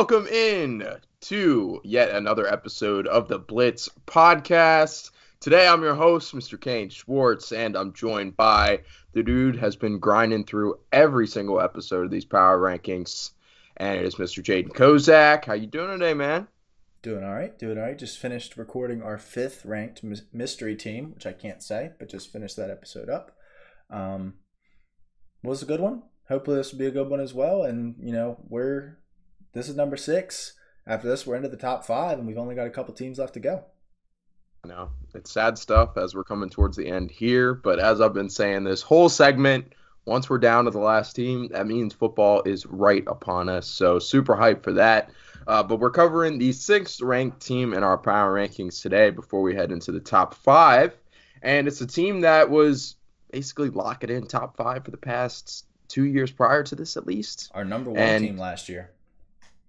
Welcome in to yet another episode of the Blitz podcast. Today I'm your host, Mr. Kane Schwartz, and I'm joined by the dude has been grinding through every single episode of these power rankings, and it is Mr. Jaden Kozak. How you doing today, man? Doing all right, doing all right. Just finished recording our fifth ranked my- mystery team, which I can't say, but just finished that episode up. Um, was a good one. Hopefully, this will be a good one as well. And you know, we're this is number six. After this, we're into the top five, and we've only got a couple teams left to go. I know it's sad stuff as we're coming towards the end here, but as I've been saying this whole segment, once we're down to the last team, that means football is right upon us. So super hyped for that. Uh, but we're covering the sixth ranked team in our power rankings today before we head into the top five, and it's a team that was basically locking in top five for the past two years prior to this, at least. Our number one And- team last year.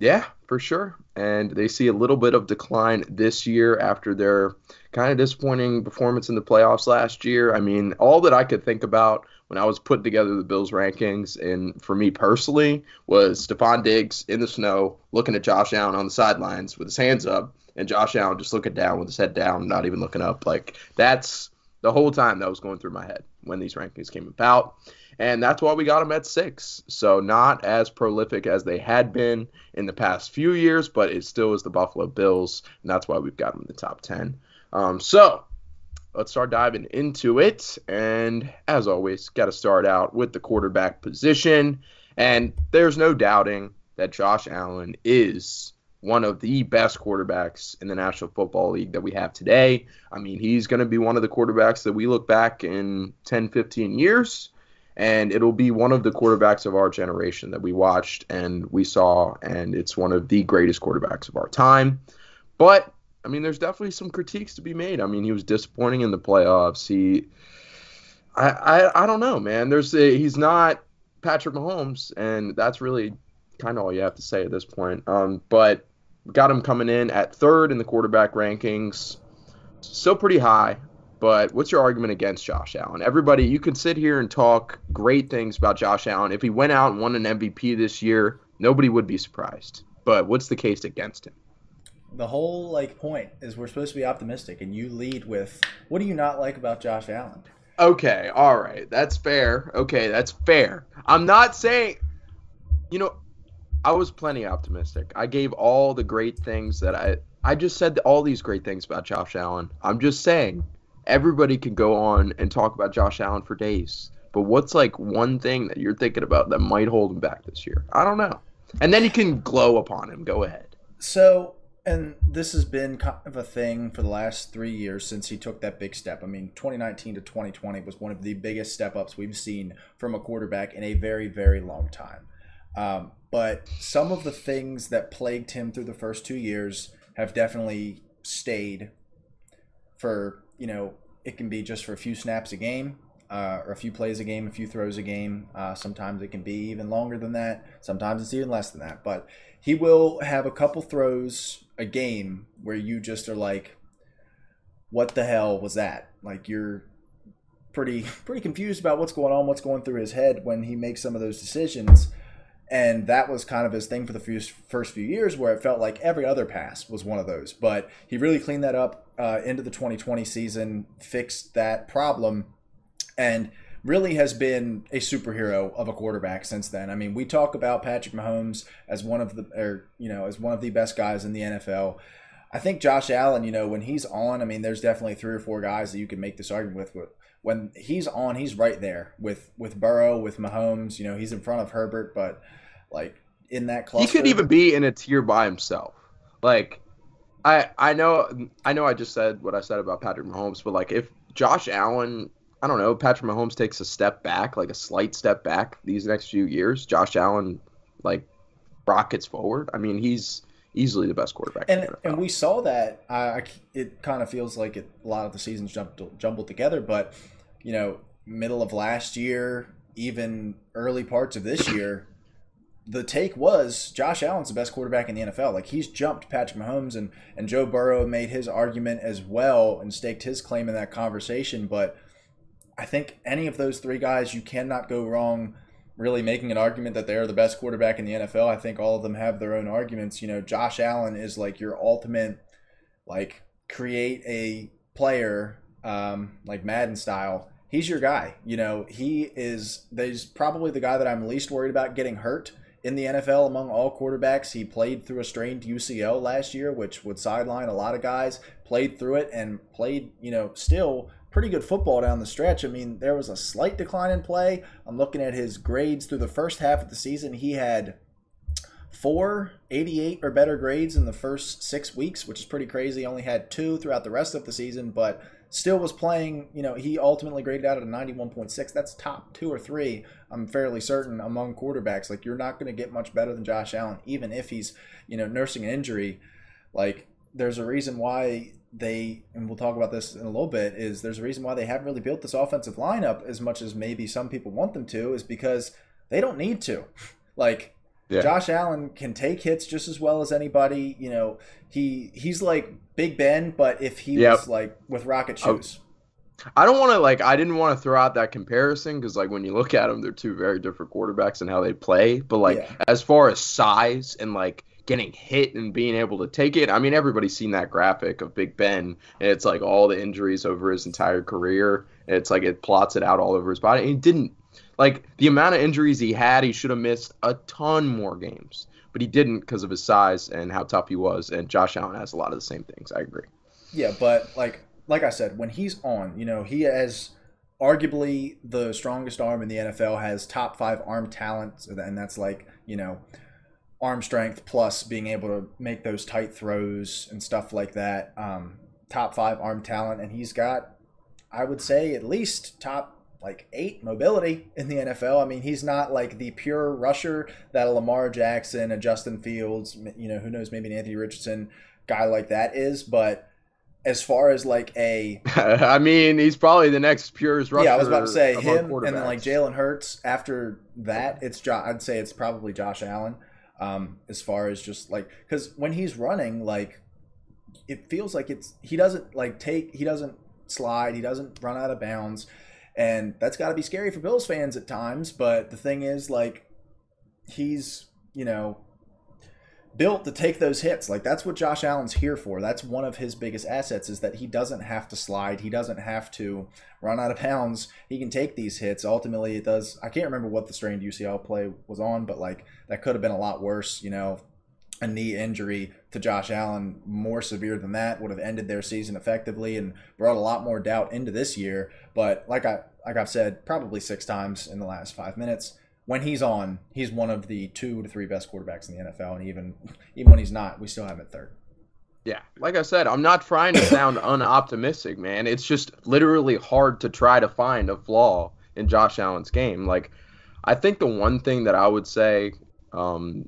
Yeah, for sure. And they see a little bit of decline this year after their kind of disappointing performance in the playoffs last year. I mean, all that I could think about when I was putting together the Bills rankings, and for me personally, was Stefon Diggs in the snow looking at Josh Allen on the sidelines with his hands up, and Josh Allen just looking down with his head down, not even looking up. Like, that's the whole time that was going through my head when these rankings came about. And that's why we got them at six. So not as prolific as they had been in the past few years, but it still is the Buffalo Bills, and that's why we've got them in the top ten. Um, so let's start diving into it. And as always, got to start out with the quarterback position. And there's no doubting that Josh Allen is one of the best quarterbacks in the National Football League that we have today. I mean, he's going to be one of the quarterbacks that we look back in 10, 15 years and it'll be one of the quarterbacks of our generation that we watched and we saw, and it's one of the greatest quarterbacks of our time. But I mean, there's definitely some critiques to be made. I mean, he was disappointing in the playoffs. He, I, I, I don't know, man. There's a, he's not Patrick Mahomes, and that's really kind of all you have to say at this point. Um, but got him coming in at third in the quarterback rankings, still pretty high. But what's your argument against Josh Allen? Everybody, you can sit here and talk great things about Josh Allen. If he went out and won an MVP this year, nobody would be surprised. But what's the case against him? The whole like point is we're supposed to be optimistic, and you lead with what do you not like about Josh Allen? Okay, all right, that's fair. Okay, that's fair. I'm not saying, you know, I was plenty optimistic. I gave all the great things that I. I just said all these great things about Josh Allen. I'm just saying, everybody can go on and talk about Josh Allen for days. But what's like one thing that you're thinking about that might hold him back this year? I don't know. And then you can glow upon him. Go ahead. So, and this has been kind of a thing for the last three years since he took that big step. I mean, 2019 to 2020 was one of the biggest step ups we've seen from a quarterback in a very, very long time. Um, but some of the things that plagued him through the first two years have definitely stayed for, you know, it can be just for a few snaps a game. Uh, or a few plays a game, a few throws a game. Uh, sometimes it can be even longer than that. Sometimes it's even less than that. But he will have a couple throws a game where you just are like, "What the hell was that?" Like you're pretty pretty confused about what's going on, what's going through his head when he makes some of those decisions. And that was kind of his thing for the first few years, where it felt like every other pass was one of those. But he really cleaned that up uh, into the 2020 season, fixed that problem, and really has been a superhero of a quarterback since then. I mean, we talk about Patrick Mahomes as one of the, or you know, as one of the best guys in the NFL. I think Josh Allen, you know, when he's on, I mean, there's definitely three or four guys that you can make this argument with. But when he's on, he's right there with with Burrow, with Mahomes. You know, he's in front of Herbert, but like in that cluster, He could even be in a tier by himself. Like, I I know I know I just said what I said about Patrick Mahomes, but like if Josh Allen, I don't know, Patrick Mahomes takes a step back, like a slight step back these next few years, Josh Allen like rockets forward. I mean, he's easily the best quarterback. And and we saw that. I, it kind of feels like it, a lot of the seasons jumbled jumbled together, but you know, middle of last year, even early parts of this year, the take was Josh Allen's the best quarterback in the NFL. Like he's jumped Patrick Mahomes and and Joe Burrow made his argument as well and staked his claim in that conversation. But I think any of those three guys, you cannot go wrong really making an argument that they're the best quarterback in the NFL. I think all of them have their own arguments. You know, Josh Allen is like your ultimate, like create a player, um, like Madden style. He's your guy. You know, he is. He's probably the guy that I'm least worried about getting hurt in the NFL among all quarterbacks. He played through a strained UCL last year, which would sideline a lot of guys. Played through it and played, you know, still pretty good football down the stretch. I mean, there was a slight decline in play. I'm looking at his grades through the first half of the season. He had four 88 or better grades in the first six weeks, which is pretty crazy. Only had two throughout the rest of the season, but still was playing. You know, he ultimately graded out at a 91.6. That's top two or three, I'm fairly certain, among quarterbacks. Like, you're not going to get much better than Josh Allen, even if he's, you know, nursing an injury. Like, there's a reason why they and we'll talk about this in a little bit is there's a reason why they haven't really built this offensive lineup as much as maybe some people want them to is because they don't need to like yeah. Josh Allen can take hits just as well as anybody you know he he's like Big Ben but if he yep. was like with rocket oh. shoes I don't want to like I didn't want to throw out that comparison because like when you look at them they're two very different quarterbacks and how they play but like yeah. as far as size and like getting hit and being able to take it. I mean, everybody's seen that graphic of Big Ben. And it's like all the injuries over his entire career. It's like it plots it out all over his body. And he didn't like the amount of injuries he had. He should have missed a ton more games, but he didn't because of his size and how tough he was. And Josh Allen has a lot of the same things. I agree. Yeah, but like like I said, when he's on, you know, he has arguably the strongest arm in the NFL. Has top five arm talent, and that's like you know arm strength plus being able to make those tight throws and stuff like that. Um, top five arm talent, and he's got, I would say, at least top like eight mobility in the NFL. I mean, he's not like the pure rusher that a Lamar Jackson, a Justin Fields, you know, who knows, maybe an Anthony Richardson guy like that is, but as far as like a I mean, he's probably the next purest rusher. Yeah, I was about to say him and then like Jalen Hurts after that, it's jo- I'd say it's probably Josh Allen um, as far as just like because when he's running, like it feels like it's he doesn't like take he doesn't slide, he doesn't run out of bounds, and that's got to be scary for Bills fans at times. But the thing is, like he's you know built to take those hits. Like that's what Josh Allen's here for. That's one of his biggest assets is that he doesn't have to slide. He doesn't have to run out of pounds. He can take these hits. Ultimately, it does. I can't remember what the strained UCL play was on, but like that could have been a lot worse. You know, a knee injury to Josh Allen more severe than that would have ended their season effectively and brought a lot more doubt into this year. But like I like I've said probably six times in the last five minutes when he's on, he's one of the two to three best quarterbacks in the NFL, and even even when he's not, we still have him at third. Yeah, like I said, I'm not trying to sound unoptimistic, man. It's just literally hard to try to find a flaw in Josh Allen's game. Like, I think the one thing that I would say, um,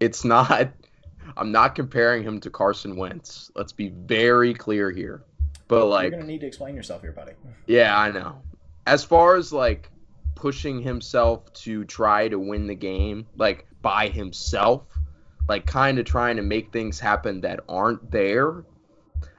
it's not. I'm not comparing him to Carson Wentz. Let's be very clear here. But like, you're gonna need to explain yourself here, buddy. Yeah, I know. As far as like pushing himself to try to win the game like by himself, like kind of trying to make things happen that aren't there.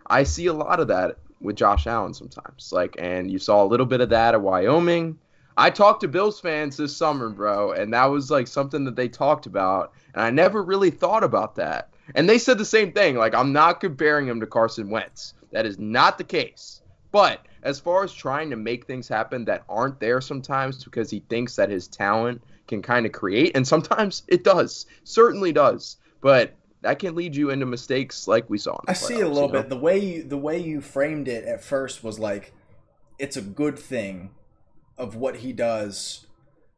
I see a lot of that with Josh Allen sometimes. Like and you saw a little bit of that at Wyoming. I talked to Bills fans this summer, bro, and that was like something that they talked about, and I never really thought about that. And they said the same thing. Like I'm not comparing him to Carson Wentz. That is not the case. But as far as trying to make things happen that aren't there sometimes because he thinks that his talent can kind of create, and sometimes it does, certainly does, but that can lead you into mistakes like we saw. I see it a little you know? bit. The way you, the way you framed it at first was like it's a good thing of what he does.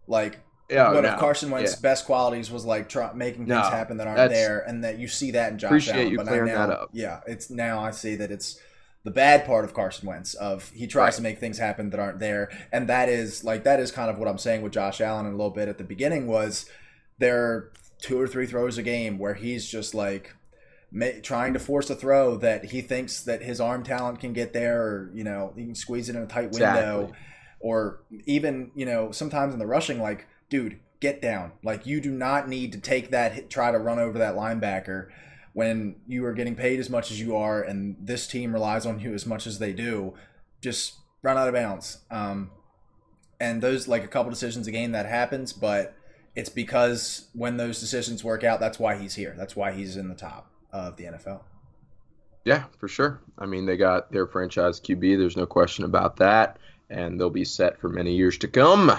Like yeah, what no, if Carson Wentz's yeah. best qualities was like try, making things no, happen that aren't there, and that you see that in Josh appreciate Allen. You but clearing now, that up. Yeah, it's now I see that it's the bad part of Carson Wentz of he tries right. to make things happen that aren't there, and that is like that is kind of what I'm saying with Josh Allen in a little bit at the beginning was there are two or three throws a game where he's just like trying to force a throw that he thinks that his arm talent can get there, or you know he can squeeze it in a tight window, Exactly. or even you know sometimes in the rushing, like dude, get down. Like you do not need to take that hit, try to run over that linebacker when you are getting paid as much as you are, and this team relies on you as much as they do. Just run out of bounds. Um, and those like a couple decisions a game that happens, but it's because when those decisions work out, that's why he's here. That's why he's in the top of the NFL. Yeah, for sure. I mean, they got their franchise QB. There's no question about that. And they'll be set for many years to come.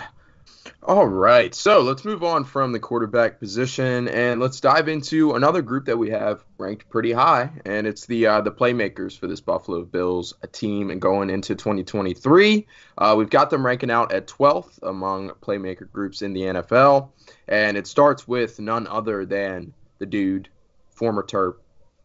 All right. So let's move on from the quarterback position and let's dive into another group that we have ranked pretty high. And it's the uh, the playmakers for this Buffalo Bills team and going into 2023. Uh, we've got them ranking out at 12th among playmaker groups in the NFL. And it starts with none other than the dude, former Terp,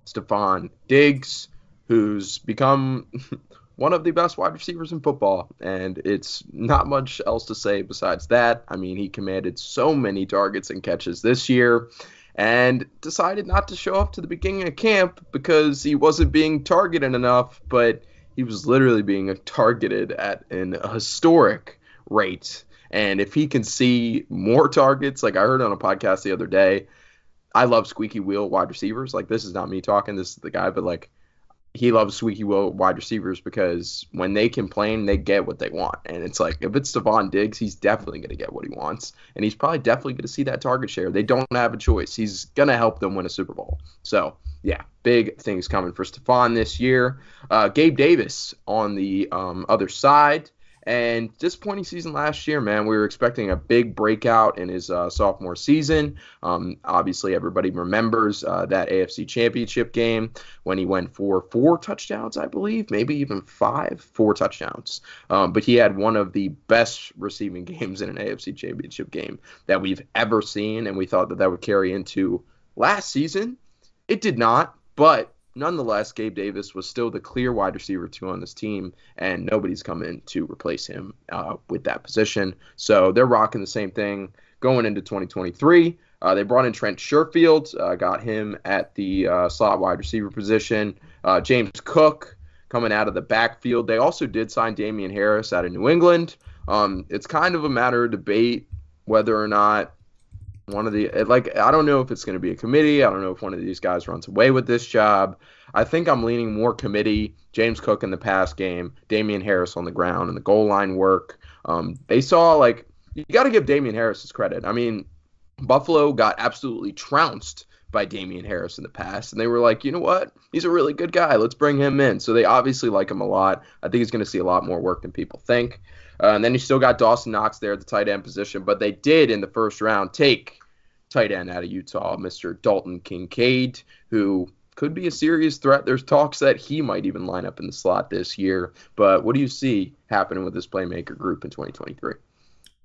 Stefon Diggs, who's become one of the best wide receivers in football. And it's not much else to say besides that. I mean, he commanded so many targets and catches this year and decided not to show up to the beginning of camp because he wasn't being targeted enough, but he was literally being targeted at an historic rate. And if he can see more targets, like I heard on a podcast the other day, I love squeaky wheel wide receivers. Like this is not me talking, this is the guy, but like he loves squeaky wheel wide receivers because when they complain, they get what they want. And it's like if it's Stefon Diggs, he's definitely going to get what he wants, and he's probably definitely going to see that target share. They don't have a choice. He's going to help them win a Super Bowl. So yeah, big things coming for Stefon this year. Uh, Gabe Davis on the um, other side. And disappointing season last year, man. We were expecting a big breakout in his uh, sophomore season. Um, obviously, everybody remembers uh, that AFC Championship game when he went for four touchdowns, I believe, maybe even five, four touchdowns. Um, but he had one of the best receiving games in an AFC Championship game that we've ever seen, and we thought that that would carry into last season. It did not, but nonetheless, Gabe Davis was still the clear wide receiver two on this team, and nobody's come in to replace him uh, with that position. So they're rocking the same thing going into 2023. Uh, they brought in Trent Sherfield, uh, got him at the uh, slot wide receiver position. Uh, James Cook coming out of the backfield. They also did sign Damien Harris out of New England. Um, it's kind of a matter of debate whether or not one of the like I don't know if it's going to be a committee. I don't know if one of these guys runs away with this job. I think I'm leaning more committee. James Cook in the pass game, Damien Harris on the ground and the goal line work. Um, they saw like you got to give Damien Harris his credit. I mean, Buffalo got absolutely trounced by Damien Harris in the past, and they were like, you know what, he's a really good guy. Let's bring him in. So they obviously like him a lot. I think he's going to see a lot more work than people think. Uh, and then you still got Dawson Knox there at the tight end position, but they did in the first round take tight end out of Utah, Mr. Dalton Kincaid, who could be a serious threat. There's talks that he might even line up in the slot this year. But what do you see happening with this playmaker group in 2023?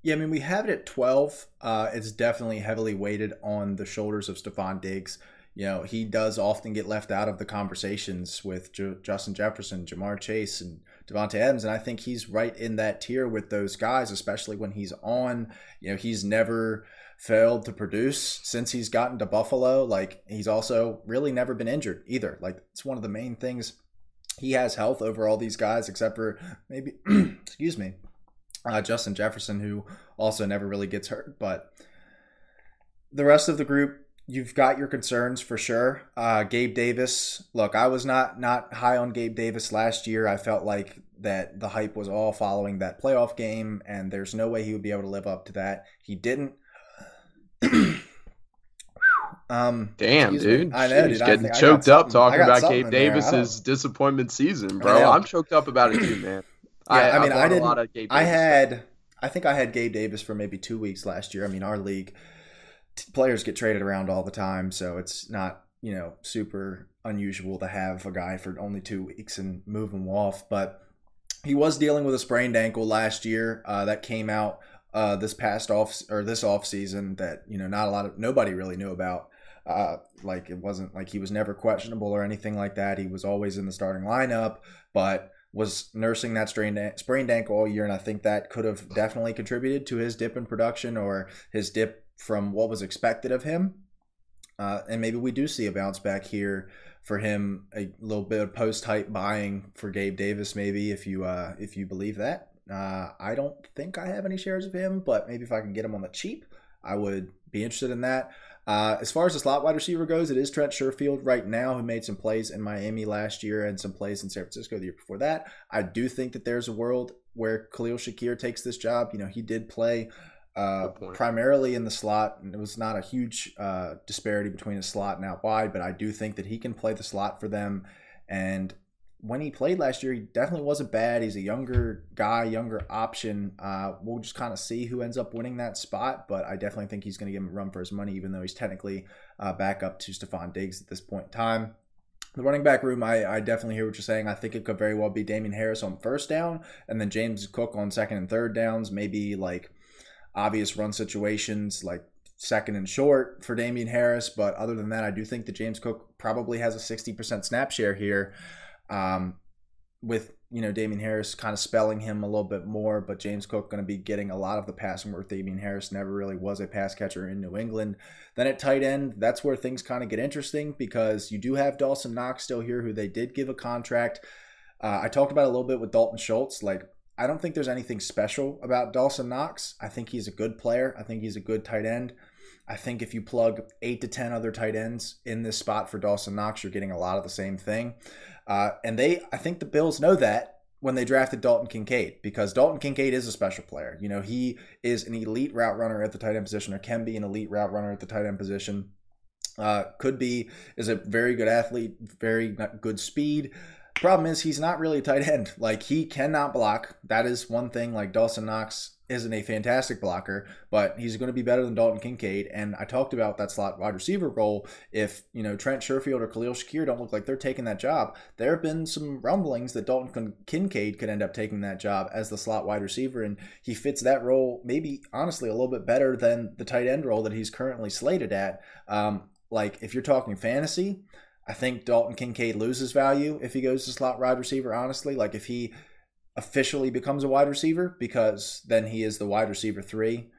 Yeah, I mean, we have it at 12. Uh, it's definitely heavily weighted on the shoulders of Stefon Diggs. You know, he does often get left out of the conversations with J- Justin Jefferson, Ja'Marr Chase, and Davante Adams. And I think he's right in that tier with those guys, especially when he's on. You know, he's never failed to produce since he's gotten to Buffalo. Like, he's also really never been injured either. Like, it's one of the main things. He has health over all these guys, except for maybe, excuse me, uh, Justin Jefferson, who also never really gets hurt. But the rest of the group, you've got your concerns for sure. Uh, Gabe Davis, look, I was not not high on Gabe Davis last year. I felt like that the hype was all following that playoff game, and there's no way he would be able to live up to that. He didn't. um, Damn, excuse me. dude. I know, dude. I getting I choked up talking about Gabe. I Davis's disappointment season, bro. I'm choked up about it too, man. Yeah, I, mean, I've I didn't. lot of Gabe I had, I think I had Gabe Davis for maybe two weeks last year. I mean, our league players get traded around all the time, so it's not you know super unusual to have a guy for only two weeks and move him off. But he was dealing with a sprained ankle last year uh, that came out uh, this past off or this off season that you know not a lot of nobody really knew about. Uh, like it wasn't like he was never questionable or anything like that. He was always in the starting lineup, but was nursing that strained sprained ankle all year, and I think that could have definitely contributed to his dip in production or his dip from what was expected of him. Uh, and maybe we do see a bounce back here for him, a little bit of post hype buying for Gabe Davis, maybe if you uh, if you believe that. Uh, I don't think I have any shares of him, but maybe if I can get him on the cheap, I would be interested in that. Uh, as far as the slot wide receiver goes, it is Trent Sherfield right now, who made some plays in Miami last year and some plays in San Francisco the year before that. I do think that there's a world where Khalil Shakir takes this job. You know, he did play uh, primarily in the slot, and it was not a huge uh, disparity between a slot and out wide, but I do think that he can play the slot for them. And when he played last year, he definitely wasn't bad. He's a younger guy, younger option. Uh, we'll just kind of see who ends up winning that spot, but I definitely think he's going to give him a run for his money, even though he's technically uh, back up to Stefon Diggs at this point in time. The running back room, I, I definitely hear what you're saying. I think it could very well be Damien Harris on first down, and then James Cook on second and third downs, maybe like obvious run situations like second and short for Damien Harris. But other than that, I do think that James Cook probably has a 60% snap share here um, with you know Damien Harris kind of spelling him a little bit more, but James Cook going to be getting a lot of the passing work. Damien Harris never really was a pass catcher in New England. Then at tight end, that's where things kind of get interesting because you do have Dawson Knox still here, who they did give a contract. Uh, I talked about a little bit with Dalton Schultz. Like I don't think there's anything special about Dawson Knox. I think he's a good player. I think he's a good tight end. I think if you plug eight to ten other tight ends in this spot for Dawson Knox, you're getting a lot of the same thing. Uh, and they, I think the Bills know that when they drafted Dalton Kincaid because Dalton Kincaid is a special player. You know, he is an elite route runner at the tight end position, or can be an elite route runner at the tight end position. Uh, could be is a very good athlete, very good speed. Problem is he's not really a tight end. Like he cannot block. That is one thing. Like Dawson Knox isn't a fantastic blocker, but he's going to be better than Dalton Kincaid. And I talked about that slot wide receiver role. If, you know, Trent Sherfield or Khalil Shakir don't look like they're taking that job, there have been some rumblings that Dalton Kincaid could end up taking that job as the slot wide receiver. And he fits that role maybe, honestly, a little bit better than the tight end role that he's currently slated at. Um, like, if you're talking fantasy, I think Dalton Kincaid loses value if he goes to slot wide receiver, honestly. Like, if he officially becomes a wide receiver because then he is the wide receiver three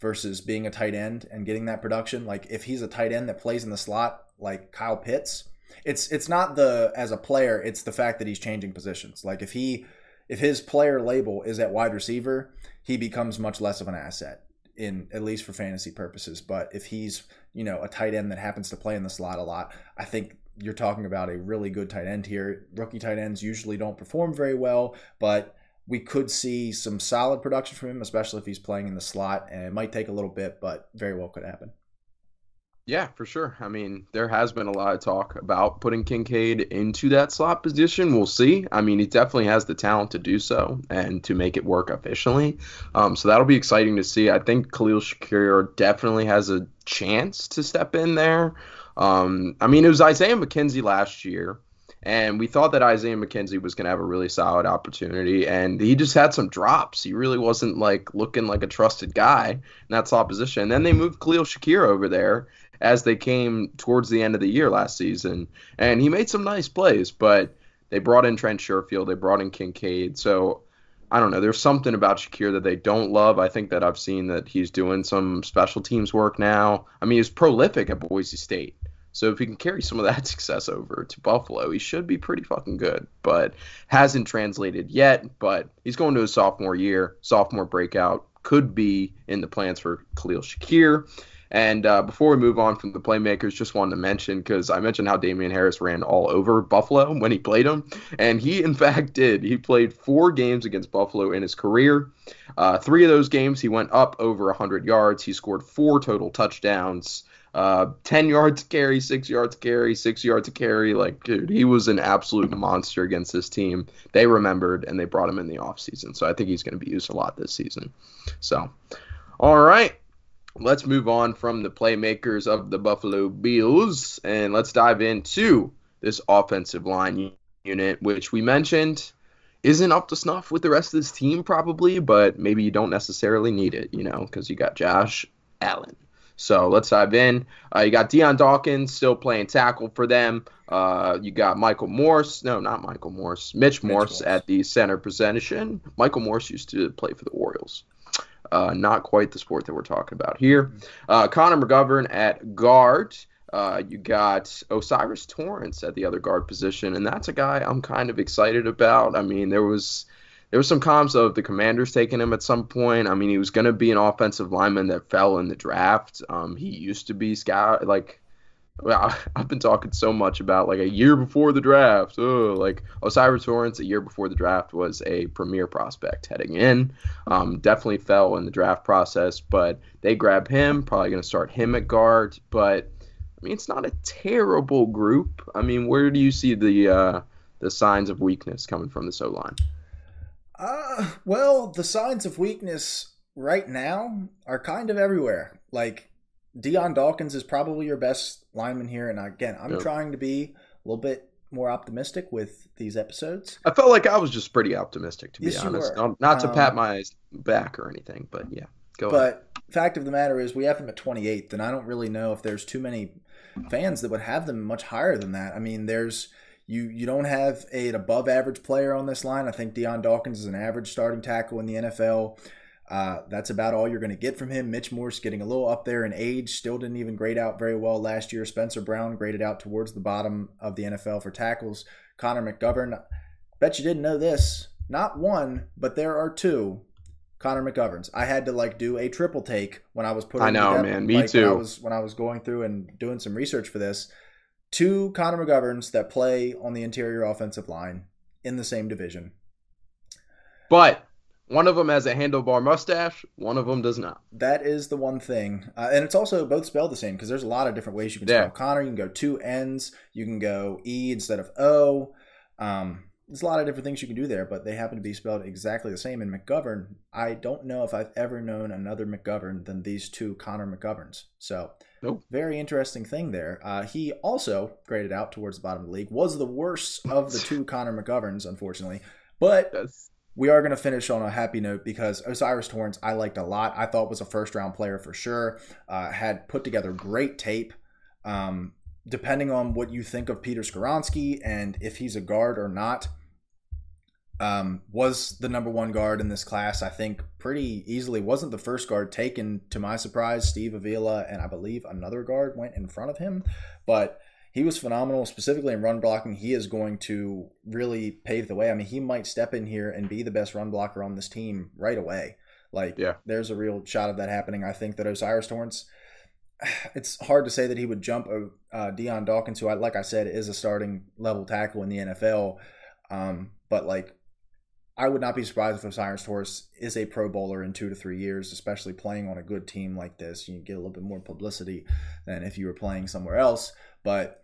versus being a tight end and getting that production. Like if he's a tight end that plays in the slot like Kyle Pitts, it's it's not the as a player, it's the fact that he's changing positions. Like if he if his player label is at wide receiver, he becomes much less of an asset in at least for fantasy purposes. But if he's, you know, a tight end that happens to play in the slot a lot, I think you're talking about a really good tight end here. Rookie tight ends usually don't perform very well, but we could see some solid production from him, especially if he's playing in the slot. And it might take a little bit, but very well could happen. Yeah, for sure. I mean, there has been a lot of talk about putting Kincaid into that slot position. We'll see. I mean, he definitely has the talent to do so and to make it work efficiently. Um, so that'll be exciting to see. I think Khalil Shakir definitely has a chance to step in there. Um, I mean, it was Isaiah McKenzie last year, and we thought that Isaiah McKenzie was going to have a really solid opportunity, and he just had some drops. He really wasn't like looking like a trusted guy in that slot position. And then they moved Khalil Shakir over there as they came towards the end of the year last season, and he made some nice plays, but they brought in Trent Sherfield, they brought in Kincaid, so. I don't know. There's something about Shakir that they don't love. I think that I've seen that he's doing some special teams work now. I mean, he's prolific at Boise State. So if he can carry some of that success over to Buffalo, he should be pretty fucking good. But hasn't translated yet. But he's going to his sophomore year, sophomore breakout. Could be in the plans for Khalil Shakir. And uh, before we move on from the playmakers, just wanted to mention because I mentioned how Damien Harris ran all over Buffalo when he played him, and he in fact did. He played four games against Buffalo in his career. Uh, three of those games he went up over 100 yards. He scored four total touchdowns. Uh, 10 yards carry, 6 yards carry, 6 yards carry. Like, dude, he was an absolute monster against this team. They remembered and they brought him in the offseason. So I think he's going to be used a lot this season. So, all right. Let's move on from the playmakers of the Buffalo Bills and let's dive into this offensive line unit, which we mentioned isn't up to snuff with the rest of this team, probably, but maybe you don't necessarily need it, you know, because you got Josh Allen. So let's dive in. Uh, you got Dion Dawkins still playing tackle for them. Uh, you got Michael Morse. No, not Michael Morse. Mitch, Mitch Morse, Morse, at the center position. Michael Morse used to play for the Orioles. Uh, not quite the sport that we're talking about here. Uh, Connor McGovern at guard. Uh, you got O'Cyrus Torrence at the other guard position, and that's a guy I'm kind of excited about. I mean, there was there was some comms of the Commanders taking him at some point. I mean, he was going to be an offensive lineman that fell in the draft. Um, he used to be scout like. I've been talking so much about like a year before the draft. Oh, like O'Cyrus Torrence a year before the draft was a premier prospect heading in. Um, definitely fell in the draft process, but they grab him. Probably going to start him at guard. But I mean, it's not a terrible group. I mean, where do you see the uh, the signs of weakness coming from the O line? Uh, well, the signs of weakness right now are kind of everywhere. Like Dion Dawkins is probably your best lineman here, and again, I'm yep. trying to be a little bit more optimistic with these episodes. I felt like I was just pretty optimistic, to be yes, honest. Not, not, to um, pat my back or anything, but yeah, go but ahead. But fact of the matter is, we have them at 28th, and I don't really know if there's too many fans that would have them much higher than that. I mean, there's you you don't have a, an above average player on this line. I think Dion Dawkins is an average starting tackle in the NFL. Uh, that's about all you're going to get from him. Mitch Morse getting a little up there in age, still didn't even grade out very well last year. Spencer Brown graded out towards the bottom of the NFL for tackles. Connor McGovern, bet you didn't know this. Not one, but there are two Connor McGoverns. I had to like do a triple take when I was putting. I know, together, man. Me like, too. When I was when I was going through and doing some research for this. Two Connor McGoverns that play on the interior offensive line in the same division. But one of them has a handlebar mustache. One of them does not. That is the one thing, uh, and it's also both spelled the same because there's a lot of different ways you can yeah. spell Connor. You can go two N's. You can go E instead of O. Um, there's a lot of different things you can do there, but they happen to be spelled exactly the same. And McGovern, I don't know if I've ever known another McGovern than these two Connor McGoverns. So, nope. very interesting thing there. Uh, he also graded out towards the bottom of the league, was the worst of the two Connor McGoverns, unfortunately. But yes. We are going to finish on a happy note because O'Cyrus Torrence I liked a lot. I thought was a first round player for sure. Uh, had put together great tape. Um, depending on what you think of Peter Skoronski and if he's a guard or not, um, was the number one guard in this class. I think pretty easily wasn't the first guard taken. To my surprise, Steve Avila and I believe another guard went in front of him, but he was phenomenal, specifically in run blocking. He is going to really pave the way. I mean, he might step in here and be the best run blocker on this team right away. Like, yeah. there's a real shot of that happening. I think that O'Cyrus Torrence, it's hard to say that he would jump uh, Dion Dawkins, who, I, like I said, is a starting level tackle in the NFL. Um, but like I would not be surprised if O'Cyrus Torrence is a Pro Bowler in two to three years, especially playing on a good team like this. You get a little bit more publicity than if you were playing somewhere else. But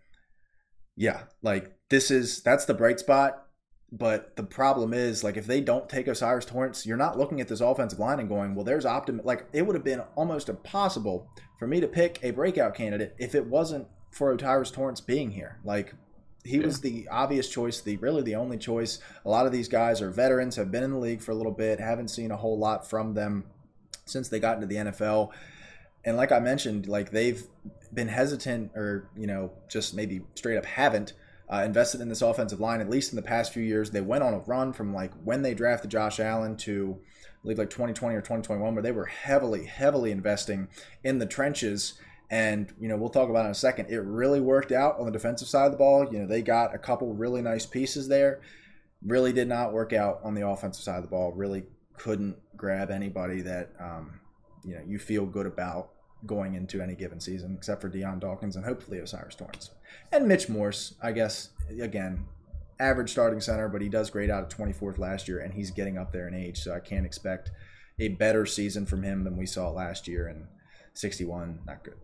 yeah, like this is that's the bright spot. But the problem is, like, if they don't take O'Cyrus Torrence, you're not looking at this offensive line and going, well, there's optimism. Like, it would have been almost impossible for me to pick a breakout candidate if it wasn't for O'Cyrus Torrence being here. Like, he yeah. was the obvious choice, the really the only choice. A lot of these guys are veterans, have been in the league for a little bit, haven't seen a whole lot from them since they got into the NFL. And like I mentioned, like they've been hesitant or, you know, just maybe straight up haven't uh, invested in this offensive line, at least in the past few years. They went on a run from like when they drafted Josh Allen to I believe like 2020 or 2021, where they were heavily, heavily investing in the trenches and, you know, we'll talk about in a second. It really worked out on the defensive side of the ball. You know, they got a couple really nice pieces there. Really did not work out on the offensive side of the ball. Really couldn't grab anybody that, um, you know, you feel good about going into any given season, except for Dion Dawkins and hopefully O'Cyrus Torrence. And Mitch Morse, I guess, again, average starting center, but he does grade out at 24th last year, and he's getting up there in age, so I can't expect a better season from him than we saw last year. And 61, not good.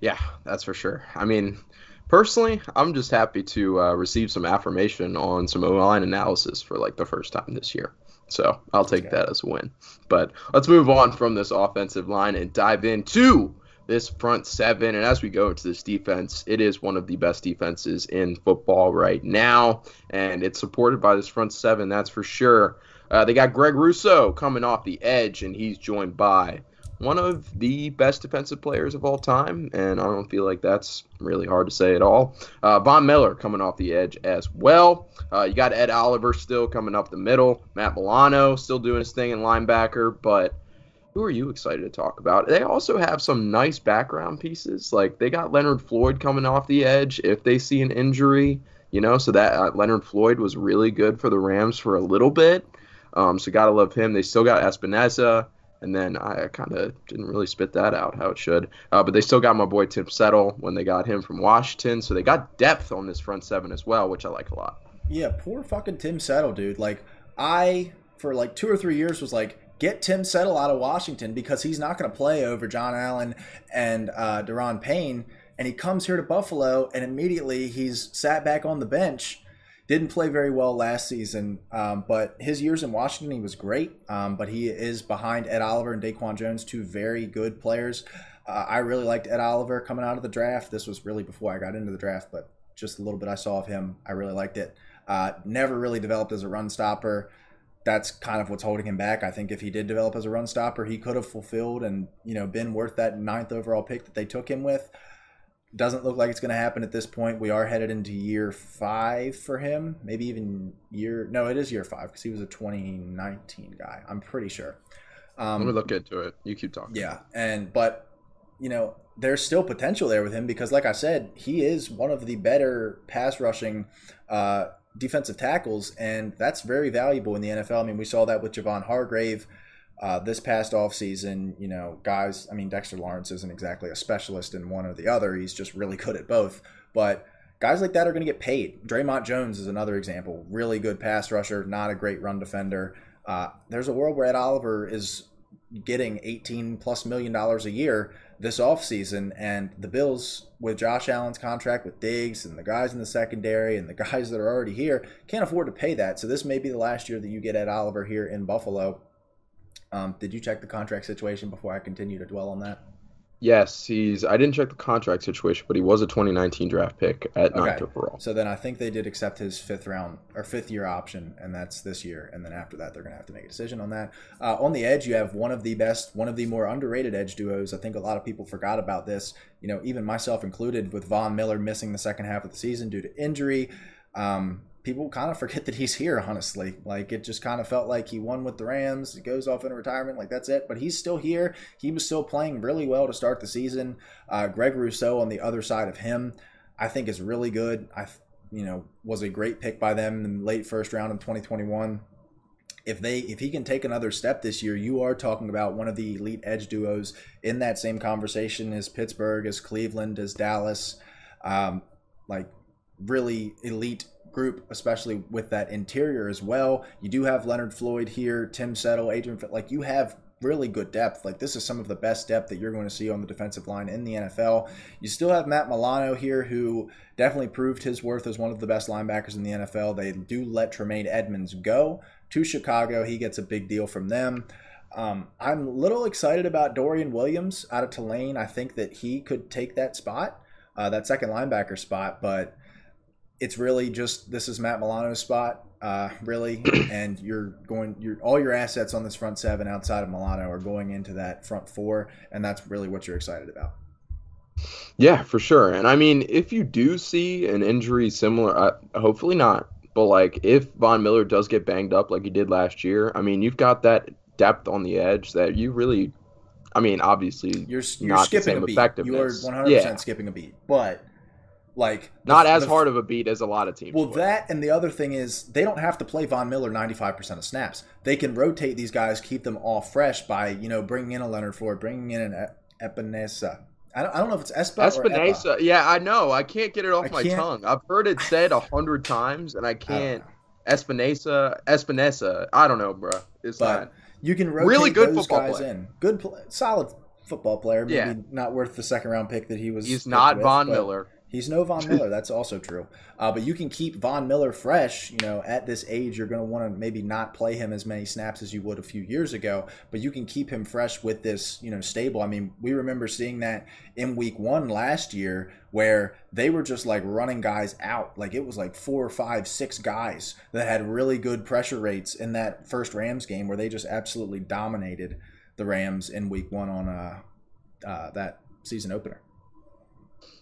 Yeah, that's for sure. I mean, personally, I'm just happy to uh, receive some affirmation on some O-line analysis for like the first time this year. So I'll take okay. that as a win. But let's move on from this offensive line and dive into this front seven. And as we go into this defense, it is one of the best defenses in football right now. And it's supported by this front seven, that's for sure. Uh, they got Greg Rousseau coming off the edge, and he's joined by one of the best defensive players of all time, and I don't feel like that's really hard to say at all. Uh, Von Miller coming off the edge as well. Uh, you got Ed Oliver still coming up the middle. Matt Milano still doing his thing in linebacker, but who are you excited to talk about? They also have some nice background pieces. Like they got Leonard Floyd coming off the edge if they see an injury, you know. So that uh, Leonard Floyd was really good for the Rams for a little bit. Um, so gotta love him. They still got Epenesa, and then I kind of didn't really spit that out how it should. Uh, but they still got my boy Tim Settle when they got him from Washington. So they got depth on this front seven as well, which I like a lot. Yeah, poor fucking Tim Settle, dude. Like I for like two or three years was like, get Tim Settle out of Washington because he's not going to play over John Allen and uh, Da'Ron Payne. And he comes here to Buffalo, and immediately he's sat back on the bench. Didn't play very well last season, um, but his years in Washington, he was great. Um, but he is behind Ed Oliver and Daquan Jones, two very good players. Uh, I really liked Ed Oliver coming out of the draft. This was really before I got into the draft, but just a little bit I saw of him, I really liked it. Uh, never really developed as a run stopper that's kind of what's holding him back. I think if he did develop as a run stopper, he could have fulfilled and you know been worth that ninth overall pick that they took him with. Doesn't look like it's going to happen at this point. We are headed into year five for him, maybe even year. No, it is year five because he was a 2019 guy. I'm pretty sure. Um, Let me look into it. You keep talking. Yeah, and but you know there's still potential there with him because, like I said, he is one of the better pass rushing uh, defensive tackles, and that's very valuable in the NFL. I mean, we saw that with Javon Hargrave uh, this past offseason. You know, guys, I mean, Dexter Lawrence isn't exactly a specialist in one or the other, he's just really good at both. But guys like that are going to get paid. Dre'Mont Jones is another example. Really good pass rusher, not a great run defender. Uh, there's a world where Ed Oliver is getting 18 plus million dollars a year this offseason and the Bills with Josh Allen's contract with Diggs and the guys in the secondary and the guys that are already here can't afford to pay that. So this may be the last year that you get Ed Oliver here in Buffalo. Um, did you check the contract situation before I continue to dwell on that? Yes, he's. I didn't check the contract situation, but he was a 2019 draft pick at okay. ninth overall. So then I think they did accept his fifth round or fifth year option, and that's this year. And then after that, they're going to have to make a decision on that. Uh, on the edge, you have one of the best, one of the more underrated edge duos. I think a lot of people forgot about this. You know, even myself included, with Von Miller missing the second half of the season due to injury. Um, people kind of forget that he's here, honestly. Like it just kind of felt like he won with the Rams. He goes off in retirement, like that's it. But he's still here. He was still playing really well to start the season. Uh, Greg Rousseau on the other side of him, I think is really good. I, you know, was a great pick by them in the late first round in 2021. If they if he can take another step this year, you are talking about one of the elite edge duos in that same conversation as Pittsburgh, as Cleveland, as Dallas. Um, like really elite group, especially with that interior as well. You do have Leonard Floyd here, Tim Settle, Adrian, like you have really good depth. Like this is some of the best depth that you're going to see on the defensive line in the NFL. You still have Matt Milano here, who definitely proved his worth as one of the best linebackers in the NFL. They do let Tremaine Edmunds go to Chicago. He gets a big deal from them. Um, I'm a little excited about Dorian Williams out of Tulane. I think that he could take that spot, uh, that second linebacker spot, but it's really just this is Matt Milano's spot, uh, really, and you're going your all your assets on this front seven outside of Milano are going into that front four, and that's really what you're excited about. Yeah, for sure. And I mean, if you do see an injury similar, uh, hopefully not, but like if Von Miller does get banged up like he did last year, I mean, you've got that depth on the edge that you really, I mean, obviously you're, you're skipping a beat. You are 100 yeah. skipping a beat, but like not the, as the, hard of a beat as a lot of teams. Well, that and the other thing is they don't have to play Von Miller 95% of snaps. They can rotate these guys, keep them all fresh by, you know, bringing in a Leonard Floyd, bringing in an Epenesa. I don't, I don't know if it's Espa Epenesa. Yeah, I know. I can't get it off I my tongue. I've heard it said a hundred times, and I can't. Epenesa, Epenesa. I don't know, bro. It's but not. You can rotate really good those guys player. in. Good, solid football player. Maybe yeah. not worth the second round pick that he was. He's not with, Von Miller. He's no Von Miller. That's also true. Uh, but you can keep Von Miller fresh. You know, at this age, you're going to want to maybe not play him as many snaps as you would a few years ago. But you can keep him fresh with this, you know, stable. I mean, we remember seeing that in Week One last year, where they were just like running guys out. Like it was like four or five, six guys that had really good pressure rates in that first Rams game, where they just absolutely dominated the Rams in Week One on uh, uh, that season opener.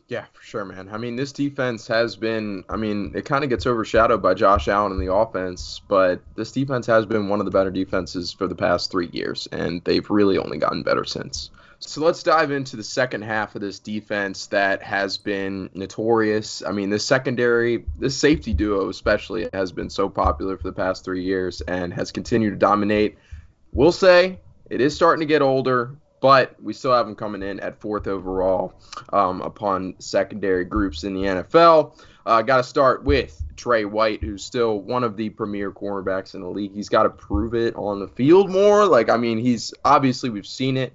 Yeah, for sure, man. I mean, this defense has been, I mean, it kind of gets overshadowed by Josh Allen in the offense, but this defense has been one of the better defenses for the past three years, and they've really only gotten better since. So let's dive into the second half of this defense that has been notorious. I mean, this secondary, this safety duo especially, has been so popular for the past three years and has continued to dominate. We'll say it is starting to get older, but we still have them coming in at fourth overall um, upon secondary groups in the NFL. Uh, got to start with Tre White, who's still one of the premier cornerbacks in the league. He's got to prove it on the field more. Like, I mean, he's obviously we've seen it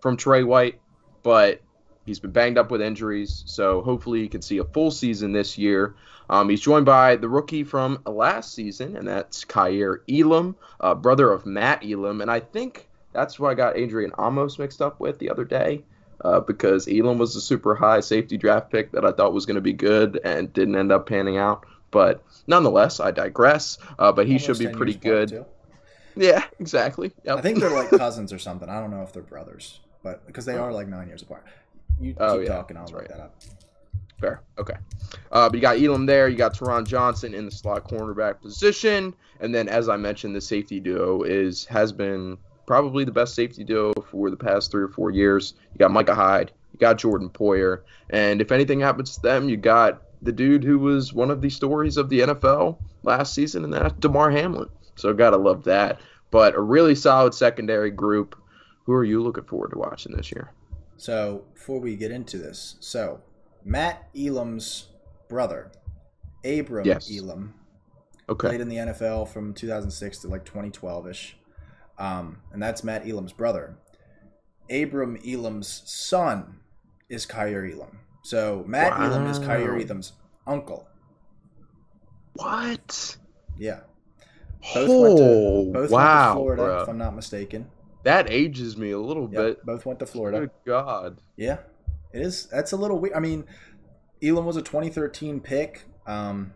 from Tre White, but he's been banged up with injuries. So hopefully he can see a full season this year. Um, he's joined by the rookie from last season, and that's Kaiir Elam, uh, brother of Matt Elam. And I think that's what I got Adrian Amos mixed up with the other day. Uh, because Elam was a super high safety draft pick that I thought was going to be good and didn't end up panning out. But nonetheless, I digress. Uh, but he Almost should be pretty good. Yeah, exactly. Yep. I think they're like cousins or something. I don't know if they're brothers, but because they are like nine years apart. You Oh, keep yeah, talking, I'll that's look right. that up. Fair. Okay. Uh, but you got Elam there. You got Taron Johnson in the slot cornerback position, and then as I mentioned, the safety duo is has been probably the best safety duo for the past three or four years. You got Micah Hyde. You got Jordan Poyer, and if anything happens to them, you got the dude who was one of the stories of the NFL last season, and that's Damar Hamlin. So gotta love that. But a really solid secondary group. Who are you looking forward to watching this year? So before we get into this, so Matt Elam's brother, Abram Yes. Elam, Okay. played in the NFL from 2006 to like 2012 ish, um, and that's Matt Elam's brother. Abram Elam's son is Kaiir Elam. So Matt Elam is Wow. Elam's uncle. What? Yeah. Both went to Oh, both wow, went to Florida, bruh. if I'm not mistaken. That ages me a little Yep, bit. both went to Florida. Good God. Yeah, it is. That's a little weird. I mean, Elam was a 2013 pick. Um,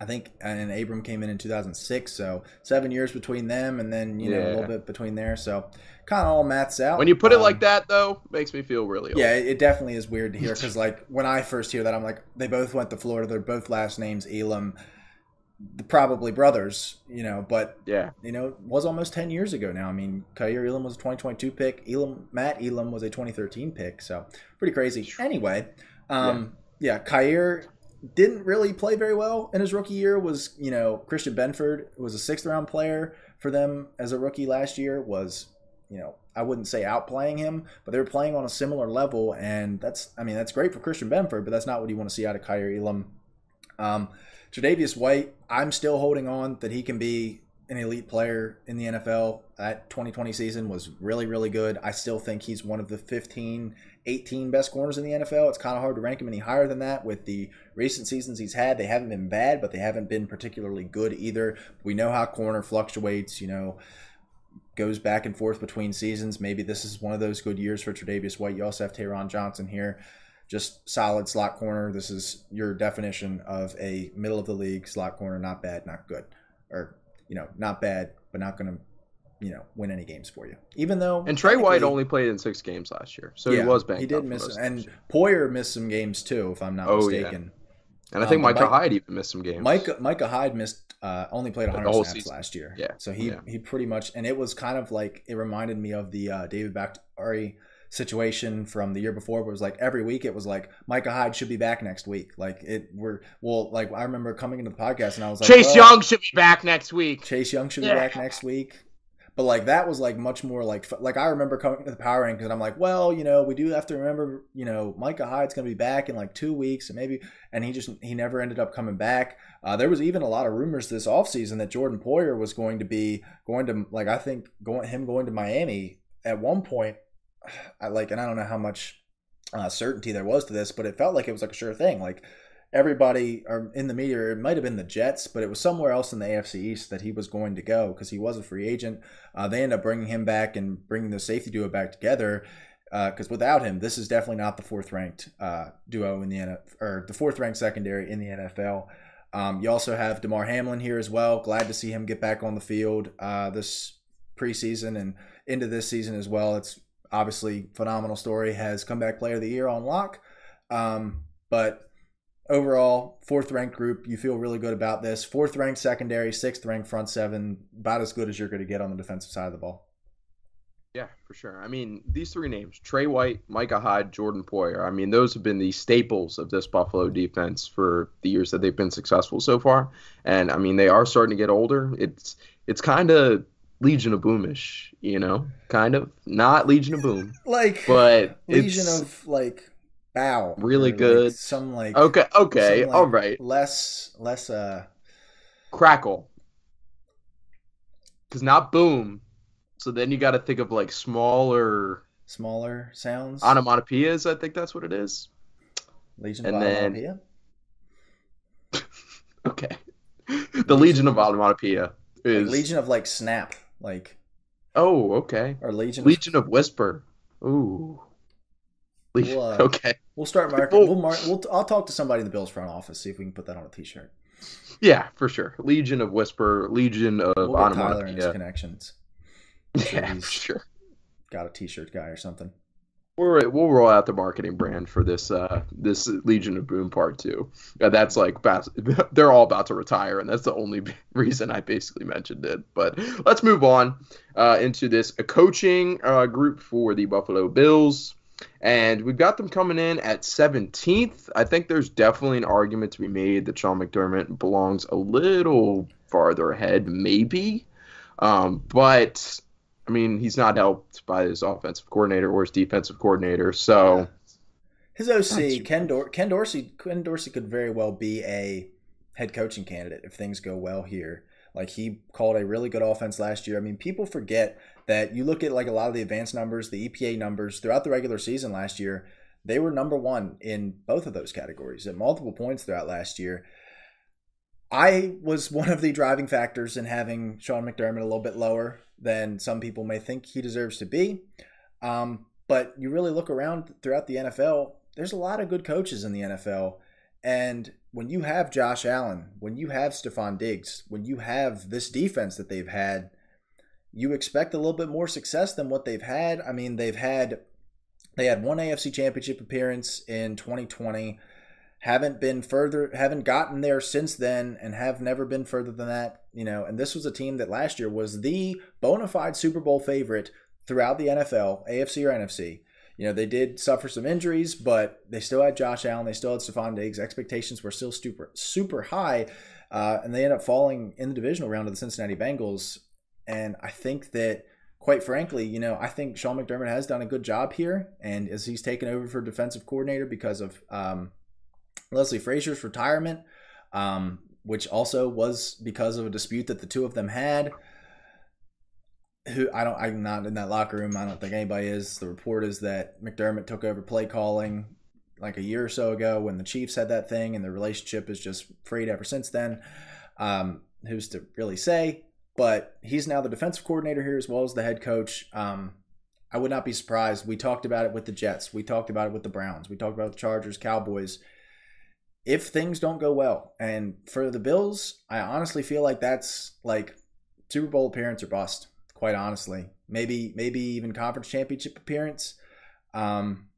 I think, and Abram came in in 2006. So seven years between them, and then you know a little bit between there. So kind of all maths out. When you put it Um, like that, though, makes me feel really old. Yeah, it it definitely is weird to hear because, like, when I first hear that, I'm like, they both went to Florida. They're both last names Elam, probably brothers, you know. But Yeah. you know, it was almost 10 years ago now. I mean, Kaiir Elam was a 2022 pick. Elam, Matt Elam was a 2013 pick. So pretty crazy. Anyway, um, yeah, Kaiir didn't really play very well in his rookie year. Was you know Christian Benford was a sixth round player for them as a rookie last year. Was you know I wouldn't say outplaying him, but they were playing on a similar level, and that's I mean that's great for Christian Benford, but that's not what you want to see out of Kaiir Elam. Um, Tre'Davious White, I'm still holding on that he can be an elite player in the NFL. That 2020 season was really, really good. I still think he's one of the 15, 18 best corners in the NFL. It's kind of hard to rank him any higher than that with the recent seasons he's had. They haven't been bad, but they haven't been particularly good either. We know how corner fluctuates, you know, goes back and forth between seasons. Maybe this is one of those good years for Tre'Davious White. You also have Taron Johnson here just solid slot corner. This is your definition of a middle of the league slot corner. Not bad, not good, or you know, not bad, but not going to you know win any games for you. Even though And Tre White only played in six games last year, so yeah, he was banged He did for miss some, of and this. Poyer missed some games too, if I'm not Oh, yeah. mistaken. And I think um, Micah Mike- Hyde even missed some games. Micah Micah Hyde missed uh, only played 100 whole snaps season. last year. Yeah, So he yeah. he pretty much and it was kind of like it reminded me of the uh, David Bakhtiari situation from the year before. Where it was like every week it was like Micah Hyde should be back next week. Like it we're well like I remember coming into the podcast and I was like Chase well, Young should be back next week. Chase Young should be back next week. But like that was like much more like like I remember coming to the power rankings and I'm like, well, you know, we do have to remember, you know, Micah Hyde's gonna be back in like two weeks and maybe and he just he never ended up coming back. Uh, there was even a lot of rumors this offseason that Jordan Poyer was going to be going to like I think going him going to Miami at one point. I like and I don't know how much uh, certainty there was to this, but it felt like it was like a sure thing. Like everybody or in the media, it might have been the Jets, but it was somewhere else in the AFC East that he was going to go because he was a free agent. Uh, they ended up bringing him back and bringing the safety duo back together. Because without him, this is definitely not the fourth ranked uh, duo in the NFL, or the fourth ranked secondary in the NFL. Um, you also have Damar Hamlin here as well. Glad to see him get back on the field uh, this preseason and into this season as well. It's obviously phenomenal story. Has comeback player of the year on lock. Um, but overall, fourth ranked group, you feel really good about this. Fourth ranked secondary, sixth ranked front seven, about as good as you're going to get on the defensive side of the ball. Yeah, for sure. I mean, these three names Tre White, Micah Hyde, Jordan Poyer I mean, those have been the staples of this Buffalo defense for the years that they've been successful so far. And I mean, they are starting to get older. It's it's kind of Legion of Boomish, you know, kind of not Legion of Boom, like but Legion of like Bow, really good. Like some like okay, okay, like all right, less less uh crackle, because not boom so then you got to think of like smaller, smaller sounds. Onomatopoeias, I think that's what it is. Legion and of then, okay. The Legion, Legion of Onomatopoeia is like Legion of like snap, like. Oh, okay. Or Legion. Legion of, of Whisper. Ooh. We'll, uh, okay. We'll start marking. We'll, we'll mark. We'll. I'll talk to somebody in the Bills front office see if we can put that on a T-shirt. Yeah, for sure. Legion of Whisper. Legion of we'll. Tyler and his connections. Yeah, sure. Got a T-shirt guy or something. We're, we'll roll out the marketing brand for this uh, this Legion of Boom Part Two. Uh, that's like they're all about to retire, and that's the only reason I basically mentioned it. But let's move on uh, into this a coaching uh, group for the Buffalo Bills, and we've got them coming in at 17th. I think there's definitely an argument to be made that Sean McDermott belongs a little farther ahead, maybe. Um, but I mean, he's not helped by his offensive coordinator or his defensive coordinator. So his OC Ken, Dor- Ken Dorsey Ken Dorsey could very well be a head coaching candidate if things go well here. Like he called a really good offense last year. I mean, people forget that you look at like a lot of the advanced numbers, the EPA numbers throughout the regular season last year, they were number one in both of those categories at multiple points throughout last year. I was one of the driving factors in having Sean McDermott a little bit lower than some people may think he deserves to be. Um, but you really look around throughout the NFL, there's a lot of good coaches in the NFL. And when you have Josh Allen, when you have Stefon Diggs, when you have this defense that they've had, you expect a little bit more success than what they've had. I mean, they've had they had one AFC championship appearance in 2020 haven't been further haven't gotten there since then and have never been further than that you know and this was a team that last year was the bona fide super bowl favorite throughout the nfl afc or nfc you know they did suffer some injuries but they still had josh allen they still had stefon diggs expectations were still super super high uh, and they ended up falling in the divisional round of the cincinnati bengals and i think that quite frankly, you know, I think Sean McDermott has done a good job here, and as he's taken over for defensive coordinator because of um, Leslie Frazier's retirement, um, which also was because of a dispute that the two of them had. Who I don't, I'm not in that locker room. I don't think anybody is. The report is that McDermott took over play calling like a year or so ago when the Chiefs had that thing, and the relationship is just frayed ever since then. Um, who's to really say? But he's now the defensive coordinator here as well as the head coach. Um, I would not be surprised. We talked about it with the Jets. We talked about it with the Browns. We talked about the Chargers, Cowboys if things don't go well. And for the Bills, I honestly feel like that's like Super Bowl appearance or bust, quite honestly. Maybe maybe even conference championship appearance. Um,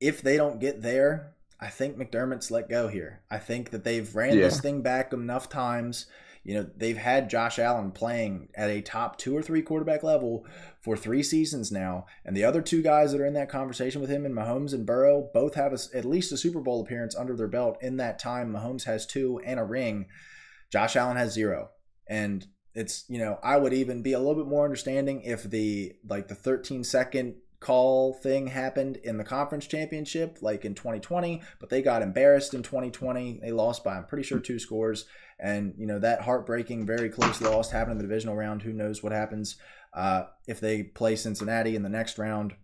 if they don't get there, I think McDermott's let go here. I think that they've ran yeah. this thing back enough times you know, they've had Josh Allen playing at a top two or three quarterback level for three seasons now. And the other two guys that are in that conversation with him and Mahomes and Burrow both have a, at least a Super Bowl appearance under their belt in that time. Mahomes has two and a ring. Josh Allen has zero. And it's, you know, I would even be a little bit more understanding if the, like the 13 second call thing happened in the conference championship like in 2020 but they got embarrassed in 2020 they lost by i'm pretty sure two scores and you know that heartbreaking, very close loss happened in the divisional round. Who knows what happens uh, if they play Cincinnati in the next round?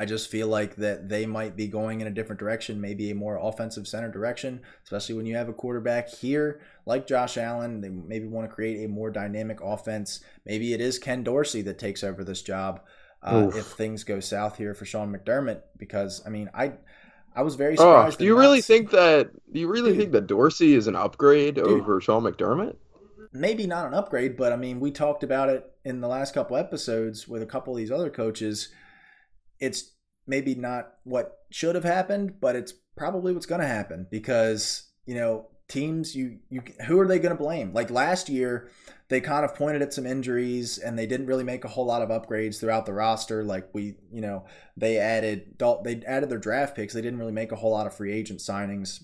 I just feel like that they might be going in a different direction, maybe a more offensive center direction, especially when you have a quarterback here like Josh Allen. They maybe want to create a more dynamic offense. Maybe it is Ken Dorsey that takes over this job uh, if things go south here for Sean McDermott. Because I mean, I I was very surprised. Oh, do you really think that? Do you really dude, think that Dorsey is an upgrade dude, over Sean McDermott? Maybe not an upgrade, but I mean, we talked about it in the last couple episodes with a couple of these other coaches. It's maybe not what should have happened, but it's probably what's going to happen because you know teams you you who are they going to blame? Like last year, they kind of pointed at some injuries and they didn't really make a whole lot of upgrades throughout the roster. Like we, you know, they added they added their draft picks. They didn't really make a whole lot of free agent signings.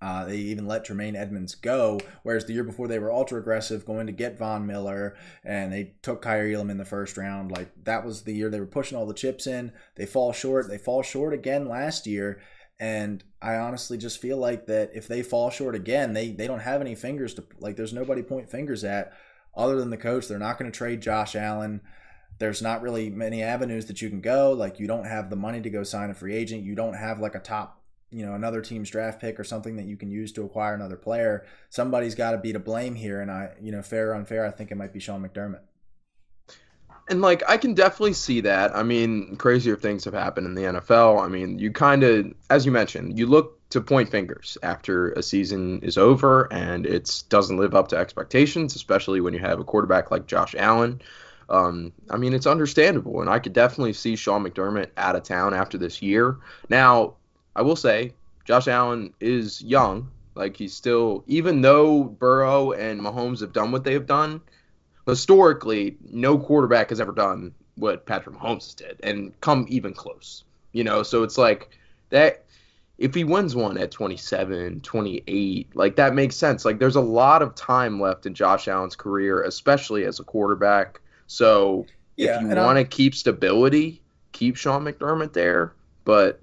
Uh, they even let Tremaine Edmunds go, whereas the year before they were ultra aggressive, going to get Von Miller, and they took Kaiir Elam in the first round. Like that was the year they were pushing all the chips in. They fall short. They fall short again last year, and I honestly just feel like that if they fall short again, they they don't have any fingers to like. There's nobody point fingers at other than the coach. They're not going to trade Josh Allen. There's not really many avenues that you can go. Like you don't have the money to go sign a free agent. You don't have like a top, you know, another team's draft pick or something that you can use to acquire another player. Somebody's got to be to blame here. And I, you know, fair or unfair, I think it might be Sean McDermott. And like I can definitely see that. I mean, crazier things have happened in the NFL. I mean, you kind of, as you mentioned, you look to point fingers after a season is over and it doesn't live up to expectations, especially when you have a quarterback like Josh Allen. Um, I mean, it's understandable, and I could definitely see Sean McDermott out of town after this year. Now, I will say, Josh Allen is young. Like he's still, even though Burrow and Mahomes have done what they have done, historically, no quarterback has ever done what Patrick Mahomes did and come even close. You know, so it's like that if he wins one at 27, 28, like that makes sense. Like there's a lot of time left in Josh Allen's career, especially as a quarterback. So yeah, if you um, want to keep stability, keep Sean McDermott there, but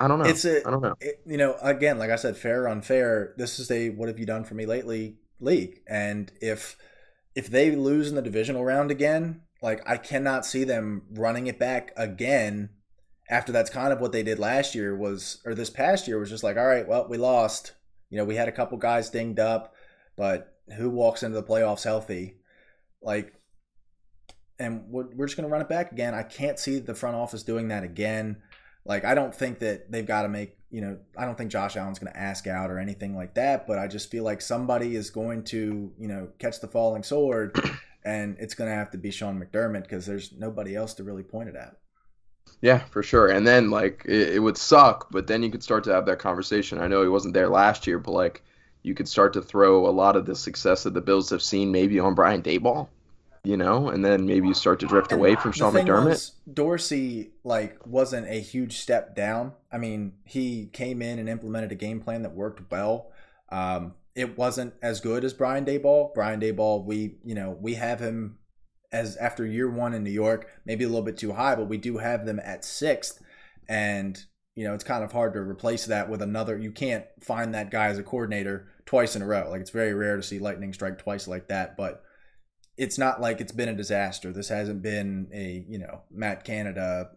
I don't know. It's a, I don't know. It, you know, again, like I said, fair or unfair, this is a what have you done for me lately league. And if if they lose in the divisional round again, like I cannot see them running it back again after that's kind of what they did last year was or this past year was just like, all right, well, we lost. You know, we had a couple guys dinged up, but who walks into the playoffs healthy? Like and we're just going to run it back again. I can't see the front office doing that again. Like I don't think that they've got to make, you know, I don't think Josh Allen's going to ask out or anything like that, but I just feel like somebody is going to, you know, catch the falling sword and it's going to have to be Sean McDermott because there's nobody else to really point it at. Yeah, for sure. And then like it, it, would suck, but then you could start to have that conversation. I know he wasn't there last year, but like you could start to throw a lot of the success that the Bills have seen maybe on Brian Daboll, you know, and then maybe you start to drift away from Sean McDermott. Was, Dorsey like wasn't a huge step down. I mean, he came in and implemented a game plan that worked well. Um, it wasn't as good as Brian Daboll. Brian Daboll, we you know we have him as after year one in New York, maybe a little bit too high, but we do have them at sixth. And, you know, it's kind of hard to replace that with another. You can't find that guy as a coordinator twice in a row. Like, it's very rare to see lightning strike twice like that. But it's not like it's been a disaster. This hasn't been a, you know, Matt Canada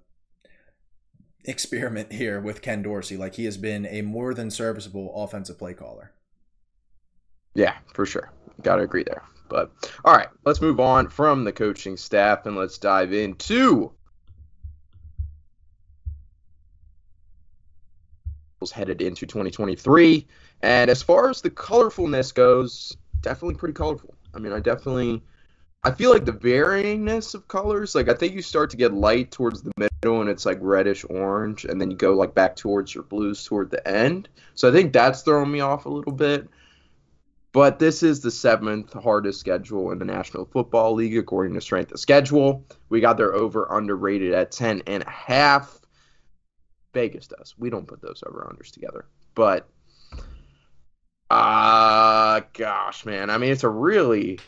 experiment here with Ken Dorsey. Like, he has been a more than serviceable offensive play caller. Yeah, for sure. Got to agree there. But all right, let's move on from the coaching staff and let's dive into headed into 2023. And as far as the colorfulness goes, definitely pretty colorful. I mean, I definitely I feel like the varyingness of colors, like I think you start to get light towards the middle and it's like reddish orange, and then you go like back towards your blues toward the end. So I think that's throwing me off a little bit. But this is the seventh hardest schedule in the National Football League according to Strength of Schedule. We got their over underrated at ten and a half. Vegas does. We don't put those over unders together. But uh gosh, man. I mean, it's a really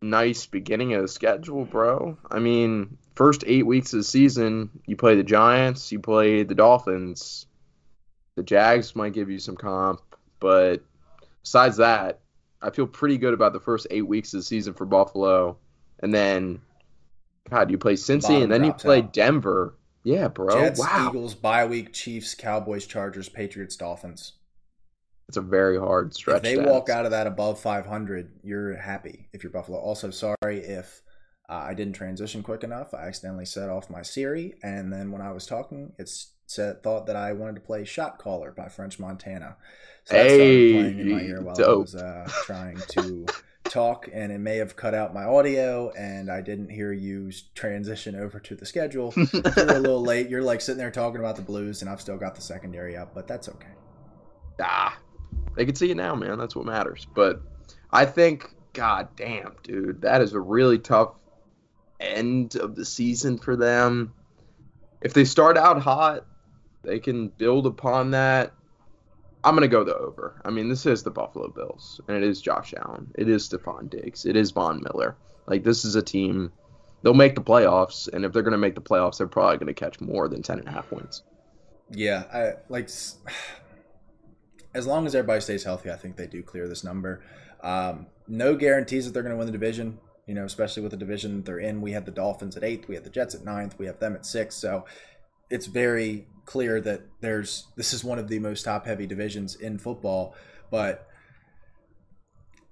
nice beginning of the schedule, bro. I mean, first eight weeks of the season, you play the Giants, you play the Dolphins. The Jags might give you some comp, but besides that, I feel pretty good about the first eight weeks of the season for Buffalo, and then, God, you play Cincy, and then you play out. Denver. Yeah, bro. Jets, wow. Eagles, bye week, Chiefs, Cowboys, Chargers, Patriots, Dolphins. It's a very hard stretch. If they walk out of that above 500, you're happy if you're Buffalo. Also, sorry if uh, I didn't transition quick enough. I accidentally set off my Siri, and then when I was talking, it said thought that I wanted to play "Shot Caller" by French Montana. So that hey, playing in my ear while dope. I was uh, trying to talk and it may have cut out my audio and I didn't hear you transition over to the schedule. You're a little late. You're like sitting there talking about the Blues and I've still got the secondary up, but that's okay. Ah, they can see it now, man. That's what matters. But I think, god damn, dude, that is a really tough end of the season for them. If they start out hot, they can build upon that. I'm gonna go the over. I mean, this is the Buffalo Bills, and it is Josh Allen, it is Stefon Diggs, it is Von Miller. Like this is a team. They'll make the playoffs, and if they're gonna make the playoffs, they're probably gonna catch more than ten and a half wins. Yeah, I like. As long as everybody stays healthy, I think they do clear this number. Um, no guarantees that they're going to win the division. You know, especially with the division they're in. We had the Dolphins at eighth, we had the Jets at ninth, we have them at six. So it's very clear that there's this is one of the most top heavy divisions in football but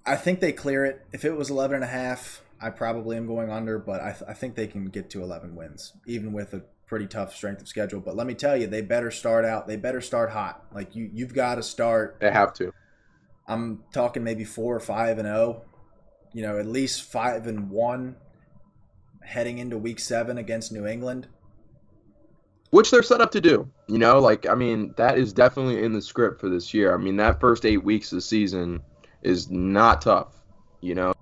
i think they clear it if it was 11 and a half i probably am going under but I, th- I think they can get to 11 wins even with a pretty tough strength of schedule but let me tell you they better start out they better start hot like you you've got to start they have to i'm talking maybe four or five and oh you know at least five and one heading into week seven against new england which they're set up to do. You know, like I mean, that is definitely in the script for this year. I mean, that first eight weeks of the season is not tough. You know.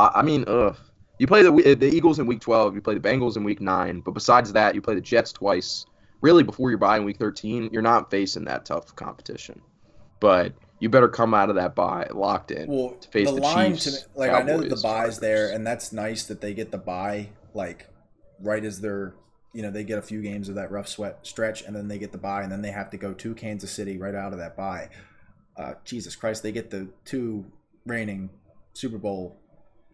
I mean, ugh. You play the the Eagles in week 12, you play the Bengals in week 9, but besides that, you play the Jets twice. Really, before you're buying week 13, you're not facing that tough competition. But you better come out of that bye locked in. Well, to face the, the line Chiefs, to like Cowboys, I know that the bye's there, and that's nice that they get the bye like right as they're you know they get a few games of that rough sweat stretch, and then they get the bye, and then they have to go to Kansas City right out of that bye. Uh, Jesus Christ, they get the two reigning Super Bowl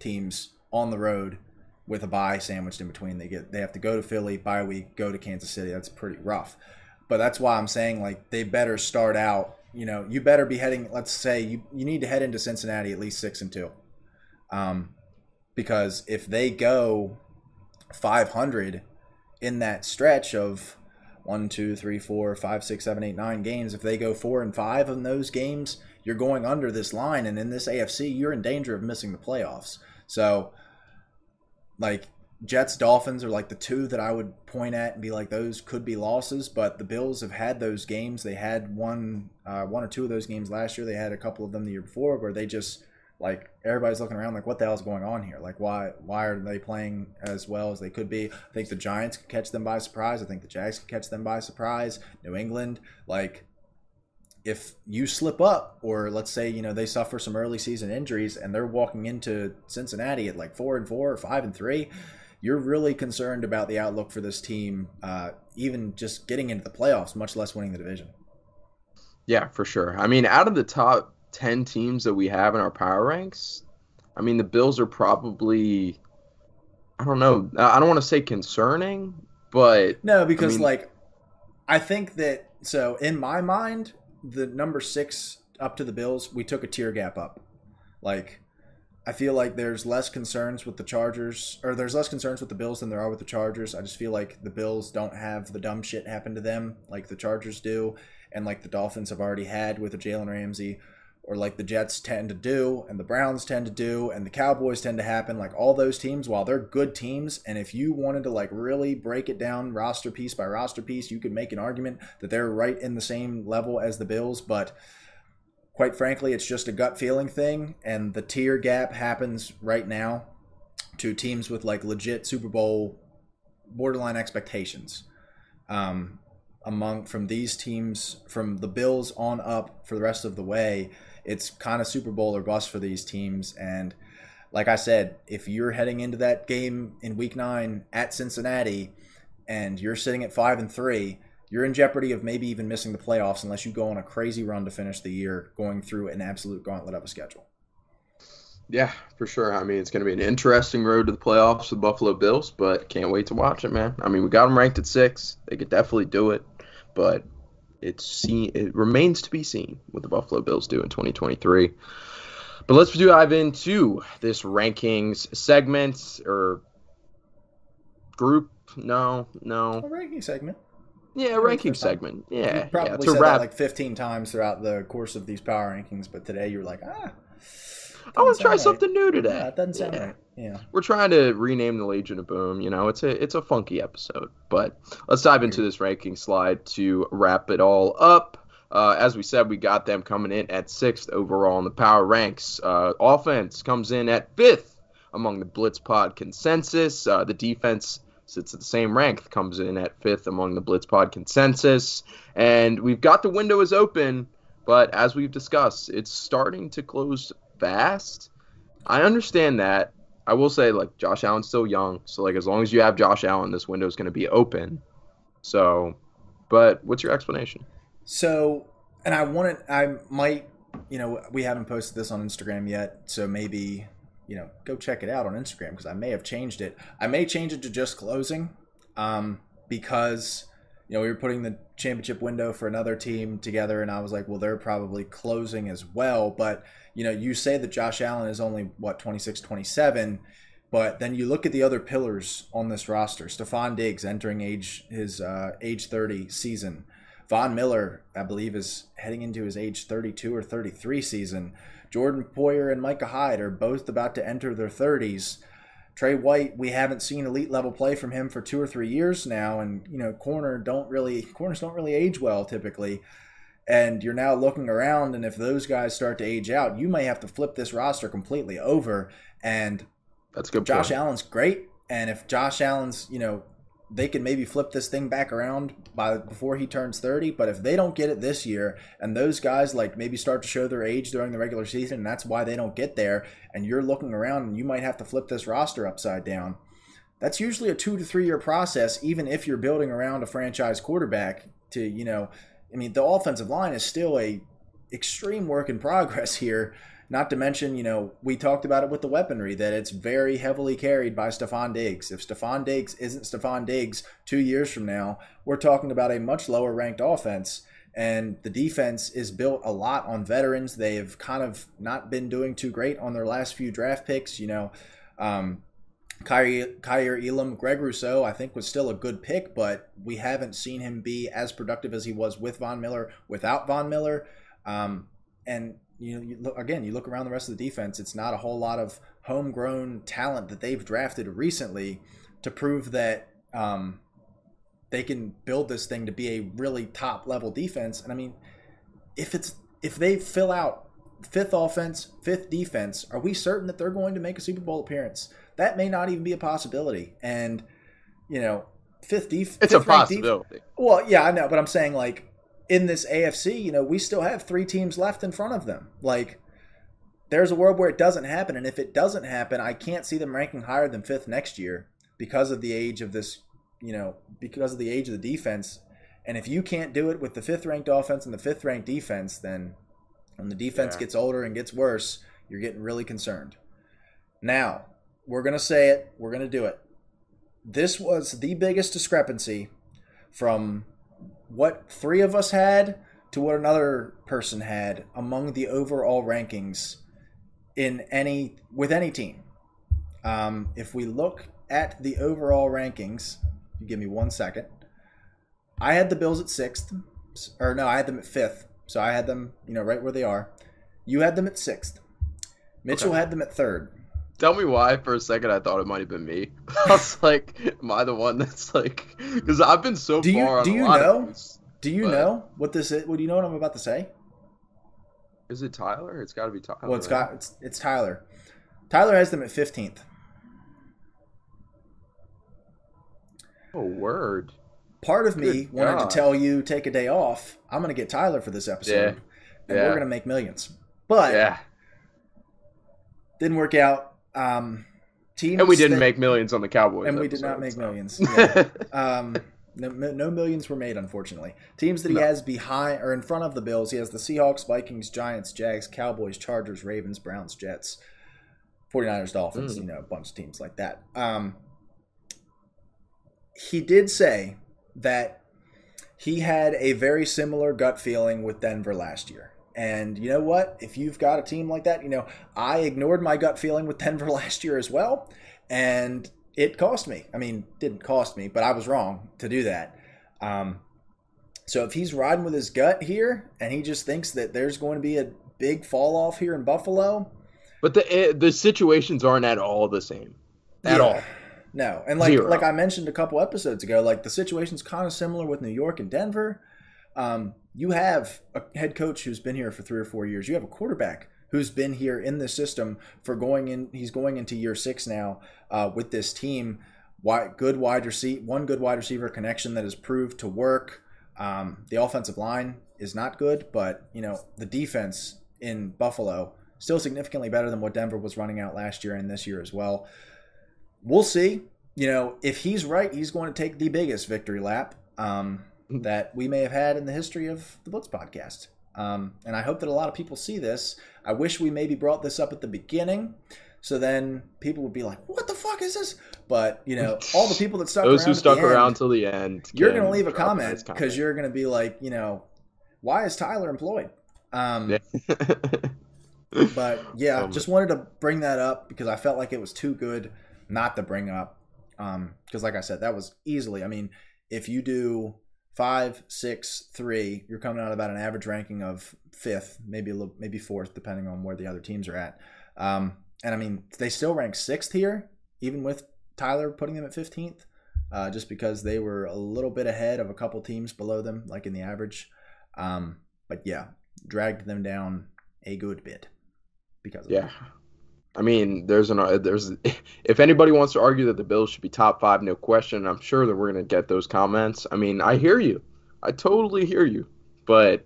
teams on the road with a bye sandwiched in between. They get they have to go to Philly, bye week, go to Kansas City. That's pretty rough. But that's why I'm saying like they better start out you know, you better be heading. Let's say you you need to head into Cincinnati at least six and two, um, because if they go five hundred in that stretch of one, two, three, four, five, six, seven, eight, nine games, if they go four and five in those games, you're going under this line, and in this AFC, you're in danger of missing the playoffs. So, like Jets Dolphins are like the two that I would point at and be like those could be losses, but the Bills have had those games. They had one uh, one or two of those games last year. They had a couple of them the year before where they just like everybody's looking around like what the hell is going on here? Like why why are they playing as well as they could be? I think the Giants could catch them by surprise. I think the Jags could catch them by surprise. New England like if you slip up or let's say you know they suffer some early season injuries and they're walking into Cincinnati at like 4 and 4 or 5 and 3 you're really concerned about the outlook for this team, uh, even just getting into the playoffs, much less winning the division. Yeah, for sure. I mean, out of the top 10 teams that we have in our power ranks, I mean, the Bills are probably, I don't know, I don't want to say concerning, but. No, because, I mean, like, I think that, so in my mind, the number six up to the Bills, we took a tier gap up. Like, I feel like there's less concerns with the Chargers, or there's less concerns with the Bills than there are with the Chargers. I just feel like the Bills don't have the dumb shit happen to them like the Chargers do, and like the Dolphins have already had with a Jalen Ramsey, or like the Jets tend to do, and the Browns tend to do, and the Cowboys tend to happen. Like all those teams, while they're good teams, and if you wanted to like really break it down roster piece by roster piece, you could make an argument that they're right in the same level as the Bills, but quite frankly, it's just a gut feeling thing, and the tier gap happens right now to teams with like legit Super Bowl borderline expectations. Um, among from these teams, from the Bills on up for the rest of the way, it's kind of Super Bowl or bust for these teams. And like I said, if you're heading into that game in Week Nine at Cincinnati, and you're sitting at five and three, you're in jeopardy of maybe even missing the playoffs unless you go on a crazy run to finish the year going through an absolute gauntlet of a schedule. Yeah, for sure. I mean, it's going to be an interesting road to the playoffs with Buffalo Bills, but can't wait to watch it, man. I mean, we got them ranked at six. They could definitely do it, but it's seen, it remains to be seen what the Buffalo Bills do in 2023. But let's dive into this rankings segment or group. No, no. A ranking segment Yeah, ranking segment. Yeah, You probably yeah. Said that like 15 times throughout the course of these power rankings, but today you're like, ah. I want to try right. something new today. Yeah, it doesn't sound Yeah. right. Yeah. We're trying to rename the Legion of Boom. You know, it's a it's a funky episode. But let's dive into this ranking slide to wrap it all up. Uh, as we said, we got them coming in at sixth overall in the power ranks. Uh, offense comes in at fifth among the Blitz Pod consensus. Uh, the defense sits at the same rank, comes in at fifth among the Blitz Pod consensus. And we've got the window is open, but as we've discussed, it's starting to close fast. I understand that. I will say, like, Josh Allen's still young. So, like, as long as you have Josh Allen, this window is going to be open. So, but what's your explanation? So, and I wanted, I might, you know, we haven't posted this on Instagram yet, so maybe, you know, go check it out on Instagram because I may have changed it. I may change it to just closing, um, because you know we were putting the championship window for another team together, and I was like, well, they're probably closing as well. But you know, you say that Josh Allen is only what 26, 27. But then you look at the other pillars on this roster. Stefon Diggs entering age his uh, age 30 season. Von Miller, I believe, is heading into his age 32 or 33 season. Jordan Poyer and Micah Hyde are both about to enter their 30s. Tre White, we haven't seen elite level play from him for two or three years now, and you know, corner don't really corners don't really age well typically. And you're now looking around, and if those guys start to age out, you may have to flip this roster completely over. And That's good. Josh point. Allen's great, and if Josh Allen's, you know, they can maybe flip this thing back around by before he turns 30, but if they don't get it this year and those guys like maybe start to show their age during the regular season and that's why they don't get there and you're looking around and you might have to flip this roster upside down. That's usually a 2 to 3 year process even if you're building around a franchise quarterback to, you know, I mean the offensive line is still a extreme work in progress here. Not to mention, you know, we talked about it with the weaponry that it's very heavily carried by Stefon Diggs. If Stefon Diggs isn't Stefon Diggs two years from now, we're talking about a much lower ranked offense. And the defense is built a lot on veterans. They've kind of not been doing too great on their last few draft picks. You know, um, Kaiir, Kaiir Elam, Greg Rousseau, I think was still a good pick, but we haven't seen him be as productive as he was with Von Miller, without Von Miller. Um, and you know, you look, again, you look around the rest of the defense, it's not a whole lot of homegrown talent that they've drafted recently to prove that um, they can build this thing to be a really top level defense. And I mean, if it's if they fill out fifth offense, fifth defense, are we certain that they're going to make a Super Bowl appearance? That may not even be a possibility. And you know, fifth def- It's a ranked def- possibility. well, yeah, I know, but I'm saying like in this AFC, you know, we still have three teams left in front of them. Like there's a world where it doesn't happen, and if it doesn't happen, I can't see them ranking higher than fifth next year because of the age of this, you know, because of the age of the defense. And if you can't do it with the fifth ranked offense and the fifth ranked defense, then when the defense Yeah. gets older and gets worse, you're getting really concerned. Now, we're going to say it, we're going to do it. This was the biggest discrepancy from what three of us had to what another person had among the overall rankings in any with any team. Um, if we look at the overall rankings, you give me one second. I had the Bills at sixth, or no, I had them at fifth. So I had them, you know, right where they are. You had them at sixth. Mitchell Okay. had them at third. Tell me why for a second I thought it might have been me. I was like, am I the one that's like, because I've been so Do you- far do a you know? these. Do you But- know what this is? What do you know what I'm about to say? Is it Tyler? It's got to be Tyler. Well, it's got it's, it's Tyler. Tyler has them at fifteenth. Oh, word. Part of me Good wanted to tell you take a day off. I'm going to get Tyler for this episode, Yeah. and Yeah. we're going to make millions. But Yeah. didn't work out. Um, teams And we didn't that- make millions on the Cowboys. and we did not make so. millions. Yeah. um, no, no millions were made, unfortunately. Teams that he No. has behind or in front of the Bills, he has the Seahawks, Vikings, Giants, Jags, Cowboys, Chargers, Ravens, Browns, Jets, 49ers, Dolphins, Mm. you know, a bunch of teams like that. Um, he did say that he had a very similar gut feeling with Denver last year. And you know what? If you've got a team like that, you know, I ignored my gut feeling with Denver last year as well. And it cost me. I mean, didn't cost me, but I was wrong to do that. Um, So if he's riding with his gut here and he just thinks that there's going to be a big fall off here in Buffalo, But the eh, the situations aren't at all the same. At Yeah. all. No, and like Zero. like I mentioned a couple episodes ago, like the situation's kind of similar with New York and Denver. Um, you have a head coach who's been here for three or four years. You have a quarterback who's been here in the system for going in. He's going into year six now uh, with this team. Why good wide receiver, one good wide receiver connection that has proved to work. Um, the offensive line is not good, but you know the defense in Buffalo still significantly better than what Denver was running out last year and this year as well we'll see. You know, if he's right, he's going to take the biggest victory lap um, that we may have had in the history of the Blitz podcast. Um, and I hope that a lot of people see this. I wish we maybe brought this up at the beginning, so then people would be like, "What the fuck is this?" But you know, all the people that stuck Those around who stuck the end, around till the end. you're to leave a comment because you're to be like, you know, why is Tyler employed? Um, but yeah, Um, just wanted to bring that up because I felt like it was too good not to bring up. Because, like I said, that was easily. I mean, if you do five, six, three, you're coming out about an average ranking of fifth, maybe a little, maybe fourth, depending on where the other teams are at. Um, and I mean, they still rank sixth here, even with Tyler putting them at fifteenth, uh, just because they were a little bit ahead of a couple teams below them, like in the average. Um, but yeah, dragged them down a good bit because of Yeah. that. I mean, there's an uh, there's if anybody wants to argue that the Bills should be top five, no question. I'm sure that we're gonna get those comments. I mean, I hear you, I totally hear you, but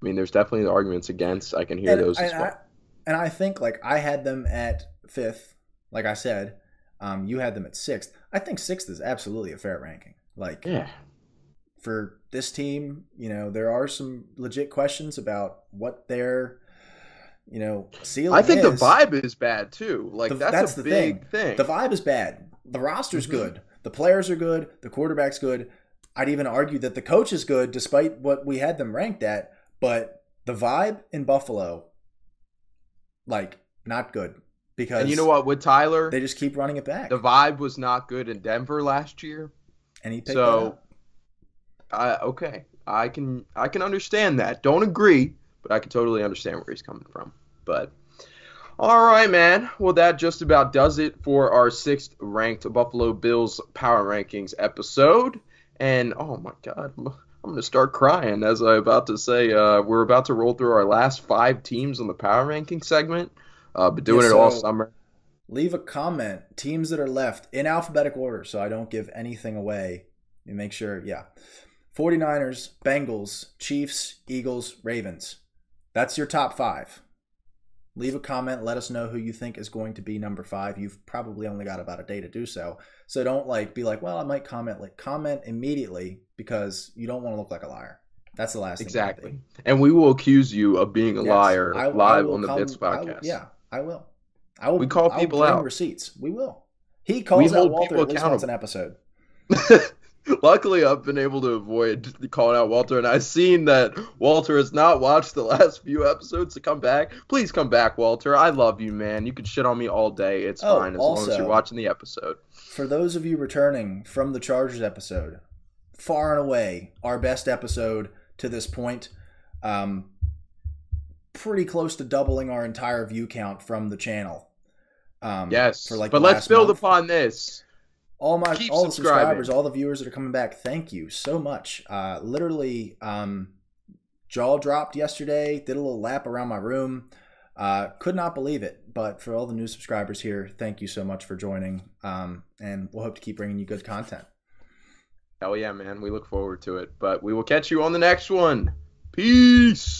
I mean, there's definitely the arguments against. I can hear and, those as and well. I, and I think like I had them at fifth, like I said. Um, you had them at sixth. I think sixth is absolutely a fair ranking. Like yeah, for this team, you know, there are some legit questions about what their, you know, ceiling. I think the vibe is bad too. Like The- that's, that's a the big thing. thing. The vibe is bad. The roster's Mhm. good. The players are good. The quarterback's good. I'd even argue that the coach is good, despite what we had them ranked at. But the vibe in Buffalo, like, not good because and you know what? With Tyler, They just keep running it back, the vibe was not good in Denver last year. and he picked so-. I okay, I can I can understand that. Don't agree, but I can totally understand where he's coming from. But all right, man. Well, that just about does it for our sixth ranked Buffalo Bills power rankings episode. And oh my God, I'm gonna start crying as I'm about to say. Uh, we're about to roll through our last five teams on the power ranking segment. Uh, been doing Yeah, it all summer. Leave a comment. Teams that are left in alphabetical order, so I don't give anything away. And make sure, yeah. 49ers, Bengals, Chiefs, Eagles, Ravens. That's your top five. Leave a comment. Let us know who you think is going to be number five. You've probably only got about a day to do so. So don't like be like, well, I might comment. Like comment immediately because you don't want to look like a liar. That's the last thing. Exactly. And we will accuse you of being a Yes. liar I- I live will on the come- Blitz I will- podcast. yeah, I will. I will. We call I people out. Receipts. We will. He calls out Walter at least once an episode. Luckily, I've been able to avoid calling out Walter, and I've seen that Walter has not watched the last few episodes to come back. Please come back, Walter. I love you, man. You can shit on me all day. It's Oh, fine as long as you're watching the episode. For those of you returning from the Chargers episode, far and away our best episode to this point. Um, pretty close to doubling our entire view count from the channel. Um, Yes, for like but let's build month. upon this. All my Keep all the subscribers, all the viewers that are coming back, thank you so much. Uh, literally, um, jaw dropped yesterday. Did a little lap around my room. Uh, could not believe it. But for all the new subscribers here, thank you so much for joining. Um, and we'll hope to keep bringing you good content. Hell yeah, man. We look forward to it. But we will catch you on the next one. Peace.